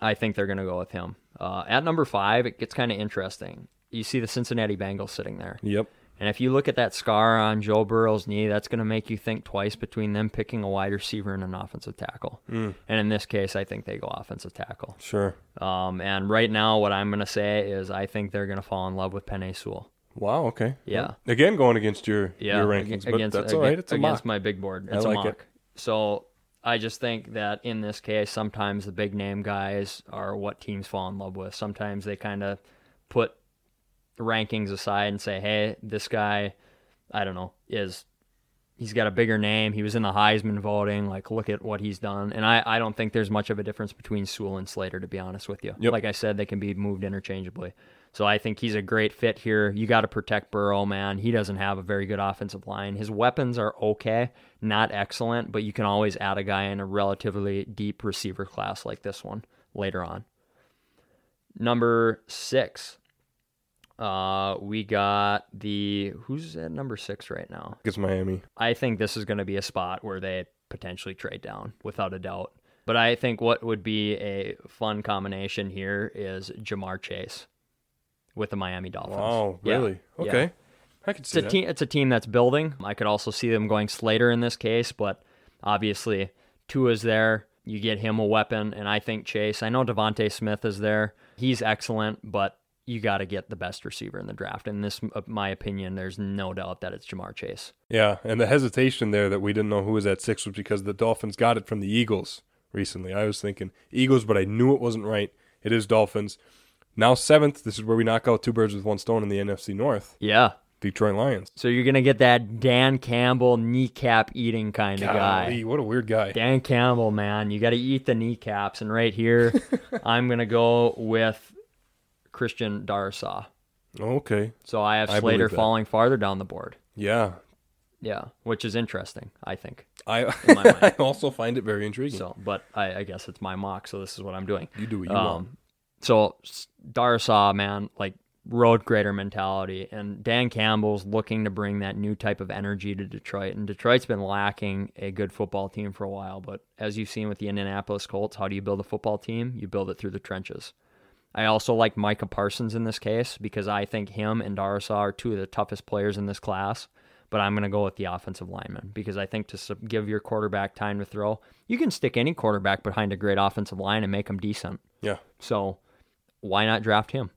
I think they're going to go with him. Uh, at number five, it gets kind of interesting. You see the Cincinnati Bengals sitting there. Yep. And if you look at that scar on Joe Burrow's knee, that's going to make you think twice between them picking a wide receiver and an offensive tackle. And in this case, I think they go offensive tackle. Sure. Um, and right now, what I'm going to say is I think they're going to fall in love with Penei Sewell. Wow. Okay. Yeah. Again, going against your Yeah, your rankings, but against, that's ag- all right. It's a against mock. my big board. I like a it. mock. So I just think that in this case, sometimes the big name guys are what teams fall in love with. Sometimes they kind of put rankings aside and say, "Hey, this guy, I don't know, is he's got a bigger name. He was in the Heisman voting. Like, look at what he's done." And I, I don't think there's much of a difference between Sewell and Slater, to be honest with you. Yep. Like I said, they can be moved interchangeably. So I think he's a great fit here. You got to protect Burrow, man. He doesn't have a very good offensive line. His weapons are okay, not excellent, but you can always add a guy in a relatively deep receiver class like this one later on. Number six, uh, we got the who's at number six right now. It's Miami. I think this is going to be a spot where they potentially trade down without a doubt. But I think what would be a fun combination here is Ja'Marr Chase with the Miami Dolphins. Wow. Really? Yeah. Okay. I could It's a that. team. It's a team that's building. I could also see them going Slater in this case, but obviously Tua's there. You get him a weapon, and I think Chase. I know DeVonta Smith is there. He's excellent, but you got to get the best receiver in the draft. In this, my opinion, there's no doubt that it's Ja'Marr Chase. Yeah, and the hesitation there that we didn't know who was at six was because the Dolphins got it from the Eagles recently. I was thinking Eagles, but I knew it wasn't right. It is Dolphins. Now seventh. This is where we knock out two birds with one stone in the NFC North. Yeah. Detroit Lions. So you're gonna get that Dan Campbell kneecap eating kind of guy. What a weird guy. Dan Campbell, man, you got to eat the kneecaps. And right here, I'm gonna go with Christian Darrisaw. Okay. So I have I Slater falling farther down the board. Yeah. Yeah, which is interesting, I think. I In my mind. I also find it very intriguing. So, but I, I guess it's my mock, so this is what I'm doing. you do what you um, want. So Darrisaw, man, like road grader mentality. And Dan Campbell's looking to bring that new type of energy to Detroit. And Detroit's been lacking a good football team for a while. But as you've seen with the Indianapolis Colts, how do you build a football team? You build it through the trenches. I also like Micah Parsons in this case because I think him and Darrisaw are two of the toughest players in this class. But I'm going to go with the offensive lineman because I think to give your quarterback time to throw, you can stick any quarterback behind a great offensive line and make them decent. Yeah. So why not draft him?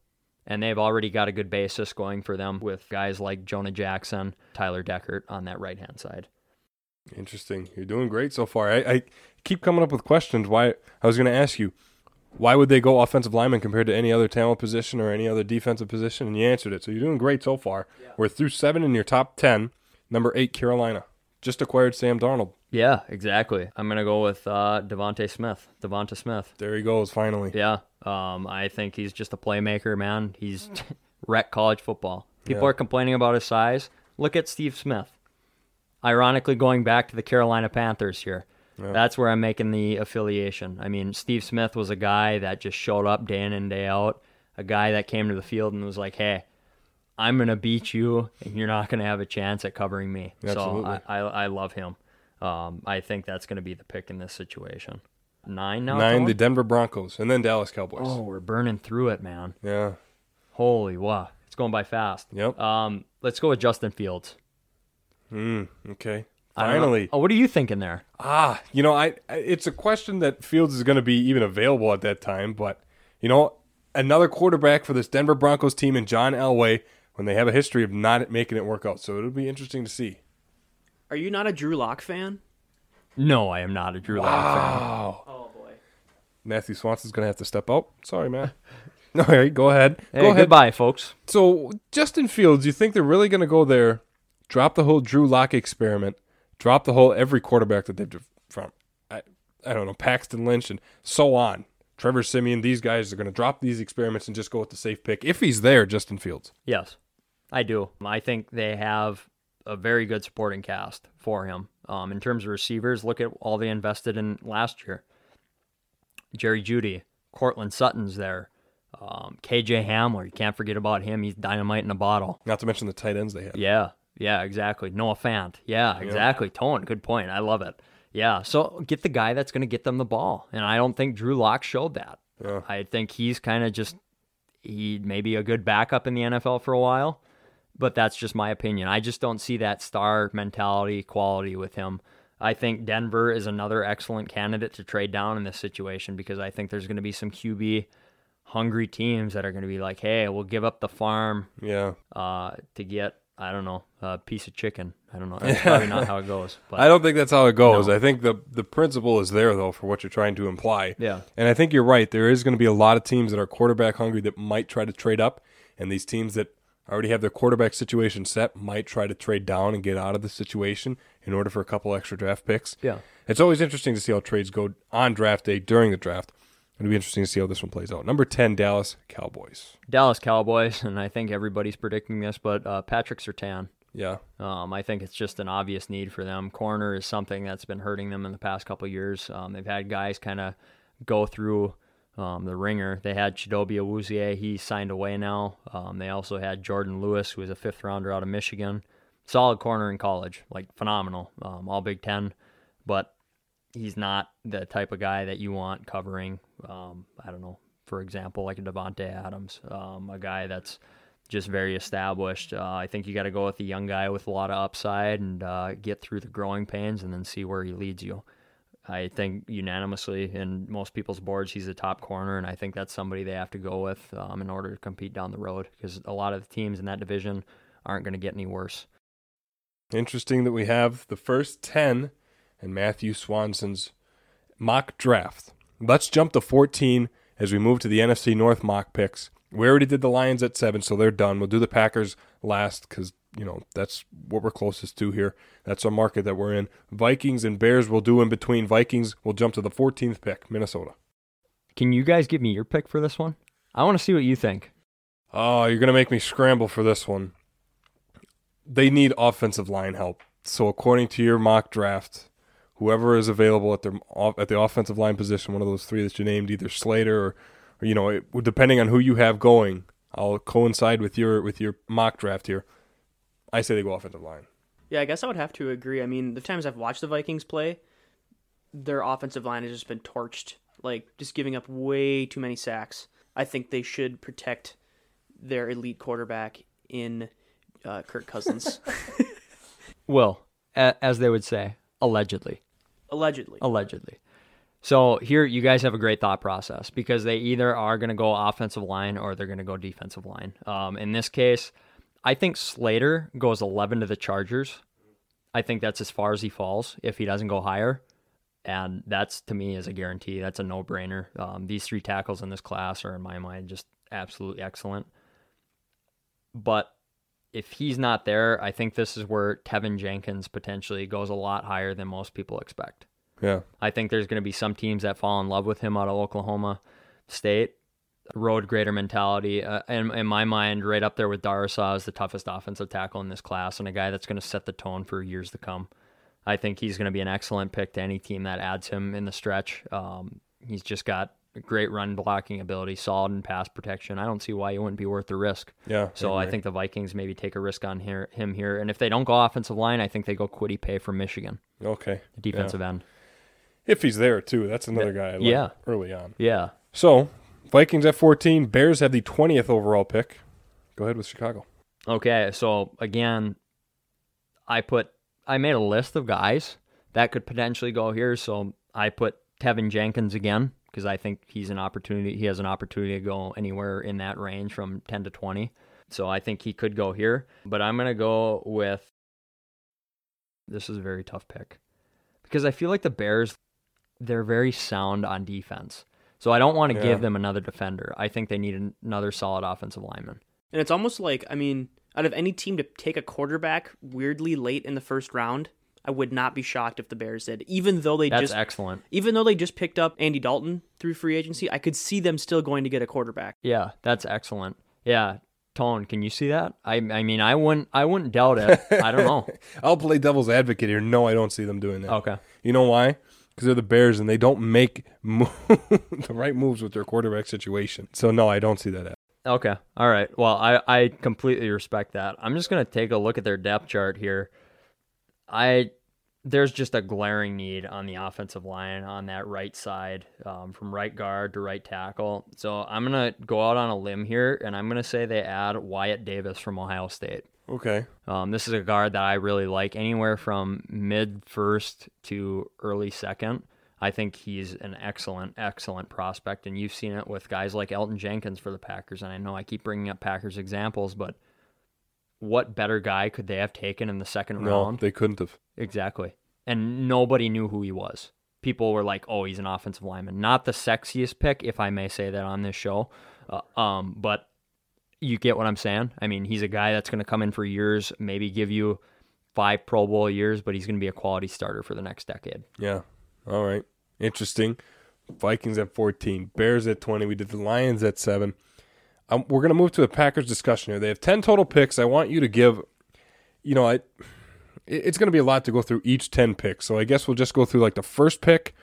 And they've already got a good basis going for them with guys like Jonah Jackson, Taylor Decker on that right hand side. Interesting. You're doing great so far. I, I keep coming up with questions. Why I was going to ask you, why would they go offensive lineman compared to any other talent position or any other defensive position? And you answered it. So you're doing great so far. Yeah. We're through seven in your top 10. Number eight, Carolina. Just acquired Sam Darnold. Yeah, exactly. I'm gonna go with uh, DeVonta Smith. DeVonta Smith. There he goes, finally. Yeah. Um, I think he's just a playmaker, man. He's wrecked college football. People Yeah. are complaining about his size. Look at Steve Smith. Ironically, going back to the Carolina Panthers here. That's where I'm making the affiliation. I mean, Steve Smith was a guy that just showed up day in and day out, a guy that came to the field and was like, hey, I'm going to beat you, and you're not going to have a chance at covering me. So Absolutely. I, I, I love him. Um, I think that's going to be the pick in this situation. Nine now? Nine, the Denver Broncos, and then Dallas Cowboys. Oh, we're burning through it, man. Yeah. Holy wow. It's going by fast. Yep. Um, let's go with Justin Fields. Hmm. okay. I don't know- Finally. Oh, what are you thinking there? Ah, you know, I, I it's a question that Fields is going to be even available at that time, but you know, another quarterback for this Denver Broncos team in John Elway when they have a history of not making it work out. So it'll be interesting to see. Are you not a Drew Lock fan? No, I am not a Drew Lock fan. Wow. Oh boy. Matthew Swanson's going to have to step out. Sorry, man. All right, go ahead. Hey, go ahead. goodbye, folks. So, Justin Fields, you think they're really going to go there, drop the whole Drew Lock experiment, drop the whole every quarterback that they've def- from, I, I don't know, Paxton Lynch and so on. Trevor Siemian, these guys are going to drop these experiments and just go with the safe pick. If he's there, Justin Fields. Yes, I do. I think they have a very good supporting cast for him. Um, in terms of receivers, look at all they invested in last year. Jerry Jeudy, Courtland Sutton's there. Um, KJ Hamler, you can't forget about him. He's dynamite in a bottle. Not to mention the tight ends they have. Yeah, yeah, exactly. Noah Fant. Yeah, exactly. Tone, good point. I love it. Yeah, so get the guy that's going to get them the ball. And I don't think Drew Lock showed that. Yeah. I think he's kind of just, he may be a good backup in the NFL for a while, but that's just my opinion. I just don't see that star mentality quality with him. I think Denver is another excellent candidate to trade down in this situation because I think there's going to be some QB hungry teams that are going to be like, hey, we'll give up the farm Yeah. uh, to get I don't know a piece of chicken. I don't know. That's probably not how it goes. But I don't think that's how it goes. No. I think the the principle is there though for what you're trying to imply. Yeah. And I think you're right. There is going to be a lot of teams that are quarterback hungry that might try to trade up, and these teams that already have their quarterback situation set might try to trade down and get out of the situation in order for a couple extra draft picks. Yeah. It's always interesting to see how trades go on draft day during the draft. It'll be interesting to see how this one plays out. Number 10, Dallas Cowboys. Dallas Cowboys, and I think everybody's predicting this, but uh, Patrick Surtain. Yeah. Um, I think it's just an obvious need for them. Corner is something that's been hurting them in the past couple years. Um, they've had guys kind of go through um, the ringer. They had Chidobe Awuzie. He signed away now. Um, they also had Jourdan Lewis, who was a fifth rounder out of Michigan. Solid corner in college, like phenomenal, um, all Big Ten. But he's not the type of guy that you want covering. Um, I don't know, for example, like a Davante Adams, um, a guy that's just very established. Uh, I think you got to go with a young guy with a lot of upside and uh, get through the growing pains and then see where he leads you. I think unanimously in most people's boards, he's a top corner, and I think that's somebody they have to go with um, in order to compete down the road because a lot of the teams in that division aren't going to get any worse. Interesting that we have the first 10 in Matthew Swanson's mock draft. Let's jump to 14 as we move to the NFC North mock picks. We already did the Lions at 7, so they're done. We'll do the Packers last because, you know, that's what we're closest to here. That's our market that we're in. Vikings and Bears will do in between. Vikings will jump to the 14th pick, Minnesota. Can you guys give me your pick for this one? I want to see what you think. Oh, you're going to make me scramble for this one. They need offensive line help. So, according to your mock draft, whoever is available at their at the offensive line position, one of those three that you named, either Slater or, or you know, it, depending on who you have going I'll coincide with your with your mock draft here. I say they go offensive line. Yeah, I guess I would have to agree. I mean, the times I've watched the Vikings play, their offensive line has just been torched, like just giving up way too many sacks. I think they should protect their elite quarterback in uh, Kirk Cousins, Well, a- as they would say, allegedly. allegedly. Allegedly. So here, you guys have a great thought process because they either are going to go offensive line or they're going to go defensive line. Um, in this case, I think Slater goes 11 to the Chargers. I think that's as far as he falls if he doesn't go higher. And that's to me is a guarantee. That's a no brainer. Um, these three tackles in this class are, in my mind, just absolutely excellent. But if he's not there, I think this is where Teven Jenkins potentially goes a lot higher than most people expect. Yeah. I think there's going to be some teams that fall in love with him out of Oklahoma State. Road grader mentality. Uh, and in my mind, right up there with Darrisaw is the toughest offensive tackle in this class and a guy that's going to set the tone for years to come. I think he's going to be an excellent pick to any team that adds him in the stretch. Um, he's just got great run blocking ability, solid in pass protection. I don't see why he wouldn't be worth the risk. Yeah. So I think the Vikings maybe take a risk on here, him here. And if they don't go offensive line, I think they go Kwity Paye from Michigan, Okay. the defensive end. If he's there too, that's another guy I Yeah. early on. Yeah. So Vikings at 14. Bears have the 20th overall pick. Go ahead with Chicago. Okay, so again, I put I made a list of guys that could potentially go here. So I put Teven Jenkins again because I think he's an opportunity. He has an opportunity to go anywhere in that range from ten to twenty. So I think he could go here. But I'm gonna go with. This is a very tough pick because I feel like the Bears, they're very sound on defense. So I don't want to Yeah. give them another defender. I think they need an- another solid offensive lineman. And it's almost like, I mean, out of any team to take a quarterback weirdly late in the first round, I would not be shocked if the Bears did. Even though they That's just excellent. even though they just picked up Andy Dalton through free agency, I could see them still going to get a quarterback. Yeah, that's excellent. Yeah, Tone, can you see that? I I mean, I wouldn't I wouldn't doubt it. I don't know. I'll play devil's advocate here. No, I don't see them doing that. Okay. You know why? Because they're the Bears and they don't make mo- the right moves with their quarterback situation. So no, I don't see that. happening. Okay. All right. Well, I I completely respect that. I'm just to take a look at their depth chart here. I there's just a glaring need on the offensive line on that right side, um, from right guard to right tackle. So I'm gonna go out on a limb here, and I'm gonna say they add Wyatt Davis from Ohio State. Okay. Um, this is a guard that I really like, anywhere from mid first to early second. I think he's an excellent, excellent prospect, and you've seen it with guys like Elgton Jenkins for the Packers. And I know I keep bringing up Packers examples, but what better guy could they have taken in the second No, round? they couldn't have. Exactly. And nobody knew who he was. People were like, "Oh, he's an offensive lineman." Not the sexiest pick, if I may say that on this show, uh, um, but you get what I'm saying. I mean, he's a guy that's going to come in for years, maybe give you five Pro Bowl years, but he's going to be a quality starter for the next decade. Yeah. All right. Interesting. Vikings at 14, Bears at 20. We did the Lions at 7. Um, we're going to move to a Packers discussion here. They have 10 total picks. I want you to give, you know, I, it's going to be a lot to go through each 10 picks. So I guess we'll just go through like the first pick.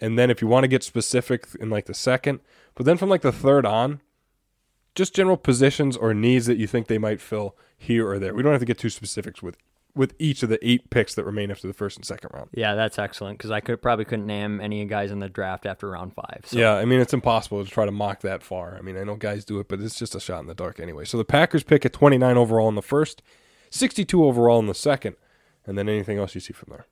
And then if you want to get specific in like the second, but then from like the third on, just general positions or needs that you think they might fill here or there. We don't have to get too specifics with with each of the eight picks that remain after the first and second round. Yeah, that's excellent because I could probably couldn't name any guys in the draft after round five. So. Yeah, I mean it's impossible to try to mock that far. I mean, I know guys do it, but it's just a shot in the dark anyway. So the Packers pick at 29 overall in the first, 62 overall in the second, and then anything else you see from there.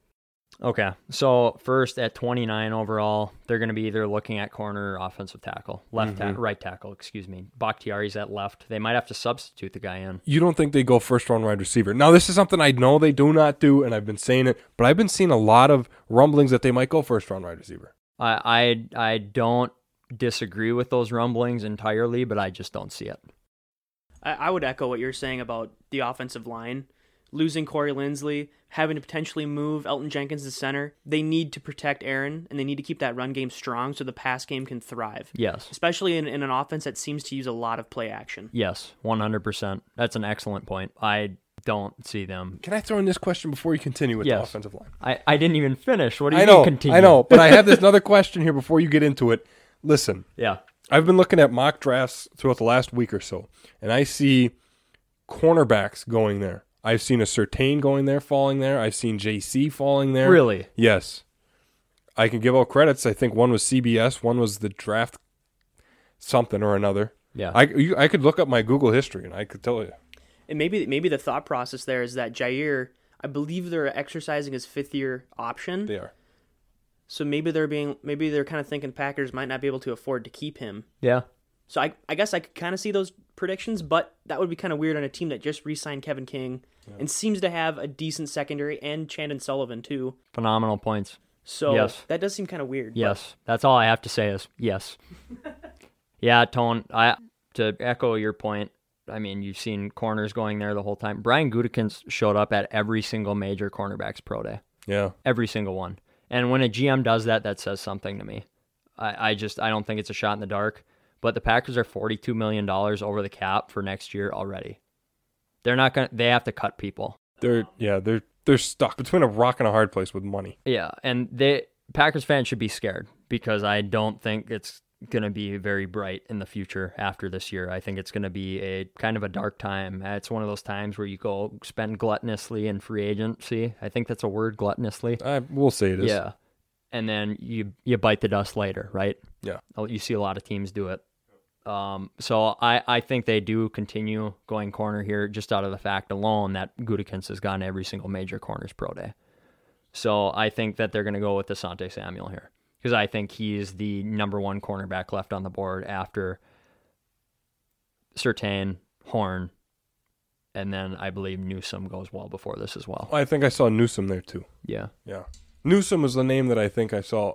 Okay, so first at 29 overall, they're going to be either looking at corner or offensive tackle, left Mm-hmm. ta- right tackle, excuse me. Bakhtiari's at left. They might have to substitute the guy in. You don't think they go first round wide receiver. Now, this is something I know they do not do, and I've been saying it, but I've been seeing a lot of rumblings that they might go first round wide receiver. I I I don't disagree with those rumblings entirely, but I just don't see it. I, I would echo what you're saying about the offensive line. Losing Corey Linsley, having to potentially move Elgton Jenkins to center, they need to protect Aaron and they need to keep that run game strong so the pass game can thrive. Yes. Especially in, in an offense that seems to use a lot of play action. Yes, 100%. That's an excellent point. I don't see them. Can I throw in this question before you continue with the offensive line? I, I didn't even finish. What do you I mean know, continue? I know, but I have this another question here before you get into it. listen, Yeah. I've been looking at mock drafts throughout the last week or so, and I see cornerbacks going there. I've seen a Surtain going there, falling there. I've seen Jaycee falling there. Really? Yes. I can give all credits. I think one was CBS, one was the draft something or another. Yeah. I, you, I could look up my Google history and I could tell you. And maybe maybe the thought process there is that Jaire, I believe they're exercising his fifth year option. They are. So maybe they're being maybe they're kind of thinking Packers might not be able to afford to keep him. yeah. So I I guess I could kind of see those predictions, but that would be kind of weird on a team that just re-signed Kevin King and seems to have a decent secondary and Chandon Sullivan too. Phenomenal points. So Yes. that does seem kind of weird. but- Yes, that's all I have to say is yes. yeah, Tone. I to echo your point. I mean, you've seen corners going there the whole time. Brian Gutekunst showed up at every single major cornerbacks pro day, Yeah. every single one. And when a GM does that, that says something to me. I, I just I don't think it's a shot in the dark. But the Packers are forty two million dollars over the cap for next year already. They're not gonna. They have to cut people. They're yeah, they're they're stuck between a rock and a hard place with money. Yeah, and they Packers fans should be scared because I don't think it's going to be very bright in the future after this year. I think it's going to be a kind of a dark time. It's one of those times where you go spend gluttonously in free agency. I think that's a word, gluttonously. I will say it is. Yeah, and then you you bite the dust later, right? Yeah. Oh, You see a lot of teams do it. Um, so I, I think they do continue going corner here just out of the fact alone that Gutekunst has gone every single major corners pro day. So I think that they're going to go with Desante Samuel here because I think he's the number one cornerback left on the board after Surtain, Horn, and then I believe Newsome goes well before this as well. I think I saw Newsome there too. Yeah, Yeah. Newsome was the name that I think I saw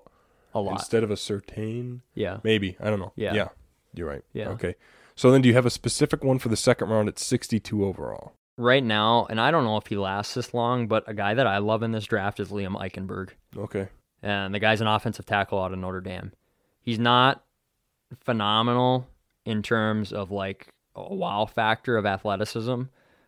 a lot. instead of a certain. Yeah. Maybe. I don't know. Yeah. Yeah. You're right. Yeah. Okay. So then do you have a specific one for the second round at 62 overall? right now, and I don't know if he lasts this long, but a guy that I love in this draft is Liam Eichenberg. Okay. And the guy's an offensive tackle out of Notre Dame. He's not phenomenal in terms of like a wow factor of athleticism,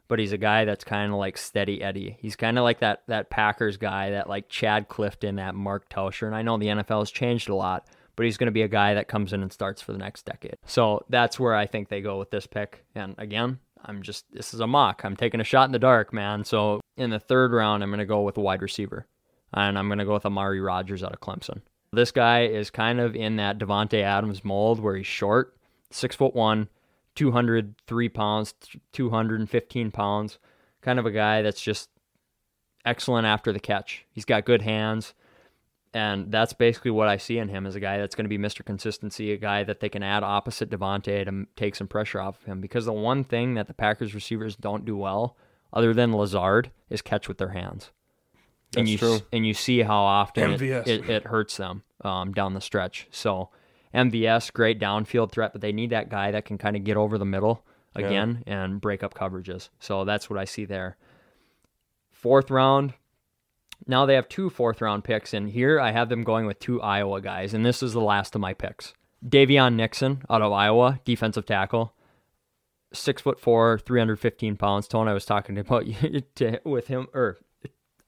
but he's a guy that's kind of like steady Eddie. He's kind of like that that Packers guy that like Chad Clifton, that Mark Tauscher. And I know the NFL has changed a lot, but he's going to be a guy that comes in and starts for the next decade. So that's where I think they go with this pick. And again, I'm just this is a mock. I'm taking a shot in the dark, man. So in the third round, I'm going to go with a wide receiver, and I'm going to go with Amari Rodgers out of Clemson. This guy is kind of in that Davante Adams mold where he's short, six foot one, 203 pounds, 215 pounds, kind of a guy that's just excellent after the catch. He's got good hands. And that's basically what I see in him as a guy that's going to be Mr. Consistency, a guy that they can add opposite Davante to take some pressure off of him. Because the one thing that the Packers receivers don't do well, other than Lazard, is catch with their hands. and That's you true. and you see how often it, it, it hurts them um, down the stretch. So MVS, great downfield threat, but they need that guy that can kind of get over the middle Yeah. again and break up coverages. So that's what I see there. Fourth round, now they have two fourth round picks, and here I have them going with two Iowa guys, and this is the last of my picks. Daviyon Nixon out of Iowa, defensive tackle, six foot four, three hundred fifteen pounds. Tone, I was talking to about you to, with him or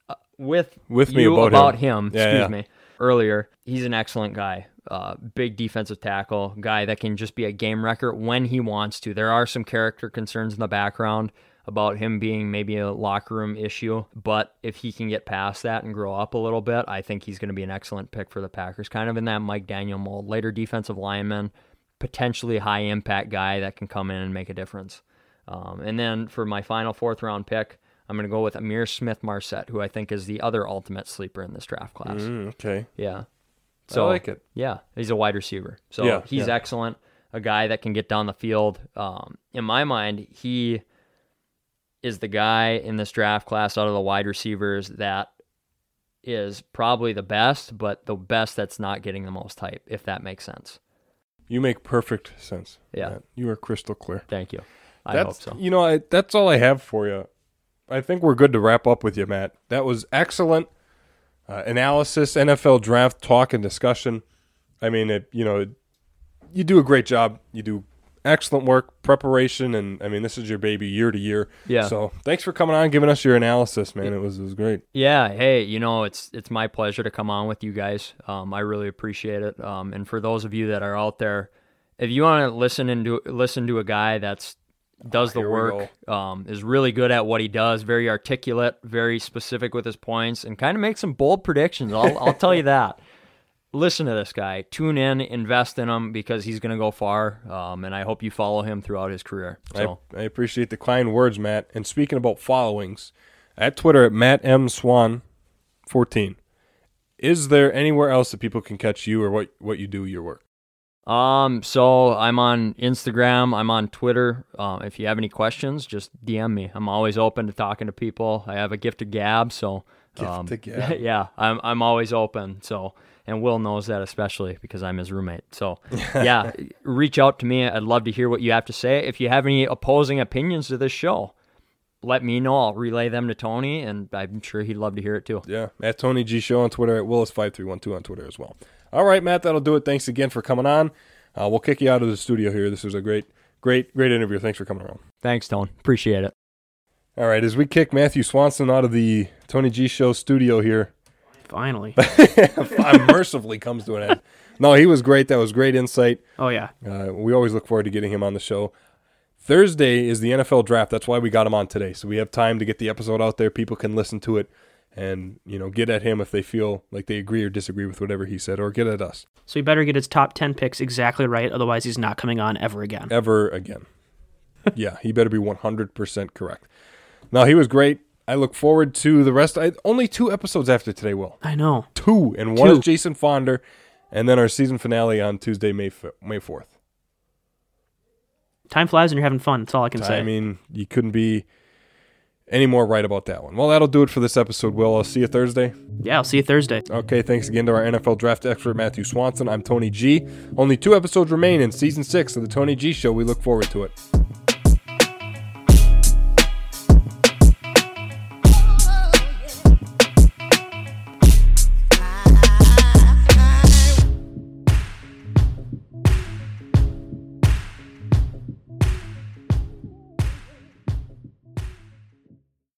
uh, with With me you about him. him. Yeah, excuse yeah. me. Earlier, he's an excellent guy. Uh, big defensive tackle, guy that can just be a game wrecker when he wants to. There are some character concerns in the background about him being maybe a locker room issue, but if he can get past that and grow up a little bit, I think he's going to be an excellent pick for the Packers. Kind of in that Mike Daniel mold, later defensive lineman, potentially high impact guy that can come in and make a difference. Um, and then for my final fourth round pick, I'm going to go with Ihmir Smith-Marsette, who I think is the other ultimate sleeper in this draft class. Mm, okay. Yeah. So, I like it. Yeah, he's a wide receiver. So Yeah, he's yeah. excellent. A guy that can get down the field. Um, in my mind, he is the guy in this draft class out of the wide receivers that is probably the best, but the best that's not getting the most hype, if that makes sense. You make perfect sense. Yeah. Matt. You are crystal clear. Thank you. I that's, hope so. You know, I, that's all I have for you. I think we're good to wrap up with you, Matt. That was excellent uh, analysis, NFL draft talk and discussion. I mean, it, you know, you do a great job. You do excellent work, preparation, and I mean, this is your baby year to year. Yeah. So thanks for coming on, giving us your analysis, man. It was it was great. Yeah, hey, you know it's it's my pleasure to come on with you guys. Um, I really appreciate it. Um, and for those of you that are out there, if you want to listen and do, listen to a guy that's does the work, um, is really good at what he does, very articulate, very specific with his points, and kind of makes some bold predictions. I'll I'll tell you that. Listen to this guy. Tune in, invest in him because he's going to go far. Um, and I hope you follow him throughout his career. So I, I appreciate the kind words, Matt. And speaking about followings, at Twitter at Matt M Swan, fourteen. Is there anywhere else that people can catch you or what what you do your work? Um, so I'm on Instagram, I'm on Twitter. Um, if you have any questions, just DM me. I'm always open to talking to people. I have a gift of gab, so um, yeah, I'm I'm always open. So and Will knows that especially because I'm his roommate. So yeah, reach out to me. I'd love to hear what you have to say. If you have any opposing opinions to this show, let me know. I'll relay them to Tony, and I'm sure he'd love to hear it too. Yeah, at Tony G Show on Twitter, at Willis5312 on Twitter as well. All right, Matt, that'll do it. Thanks again for coming on. Uh, we'll kick you out of the studio here. This was a great, great, great interview. Thanks for coming around. Thanks, Tone. Appreciate it. All right, as we kick Matthew Swanson out of the Tony G Show studio here, Finally. mercifully comes to an end. No, he was great. That was great insight. Oh yeah. Uh, we always look forward to getting him on the show. Thursday is the NFL draft. That's why we got him on today. So we have time to get the episode out there. People can listen to it and, you know, get at him if they feel like they agree or disagree with whatever he said or get at us So he better get his top ten picks exactly right, otherwise he's not coming on ever again. ever again. yeah, he better be 100% correct. No, he was great. I look forward to the rest. I, only two episodes after today, Will. I know. Two. And one Two. is Jason Fonder. And then our season finale on Tuesday, May, f- May 4th. Time flies when you're having fun. That's all I can say. I mean, you couldn't be any more right about that one. Well, that'll do it for this episode, Will. I'll see you Thursday. yeah, I'll see you Thursday. Okay, thanks again to our NFL draft expert, Matthew Swanson. I'm Tony G. Only two episodes remain in season six of the Tony G Show. We look forward to it.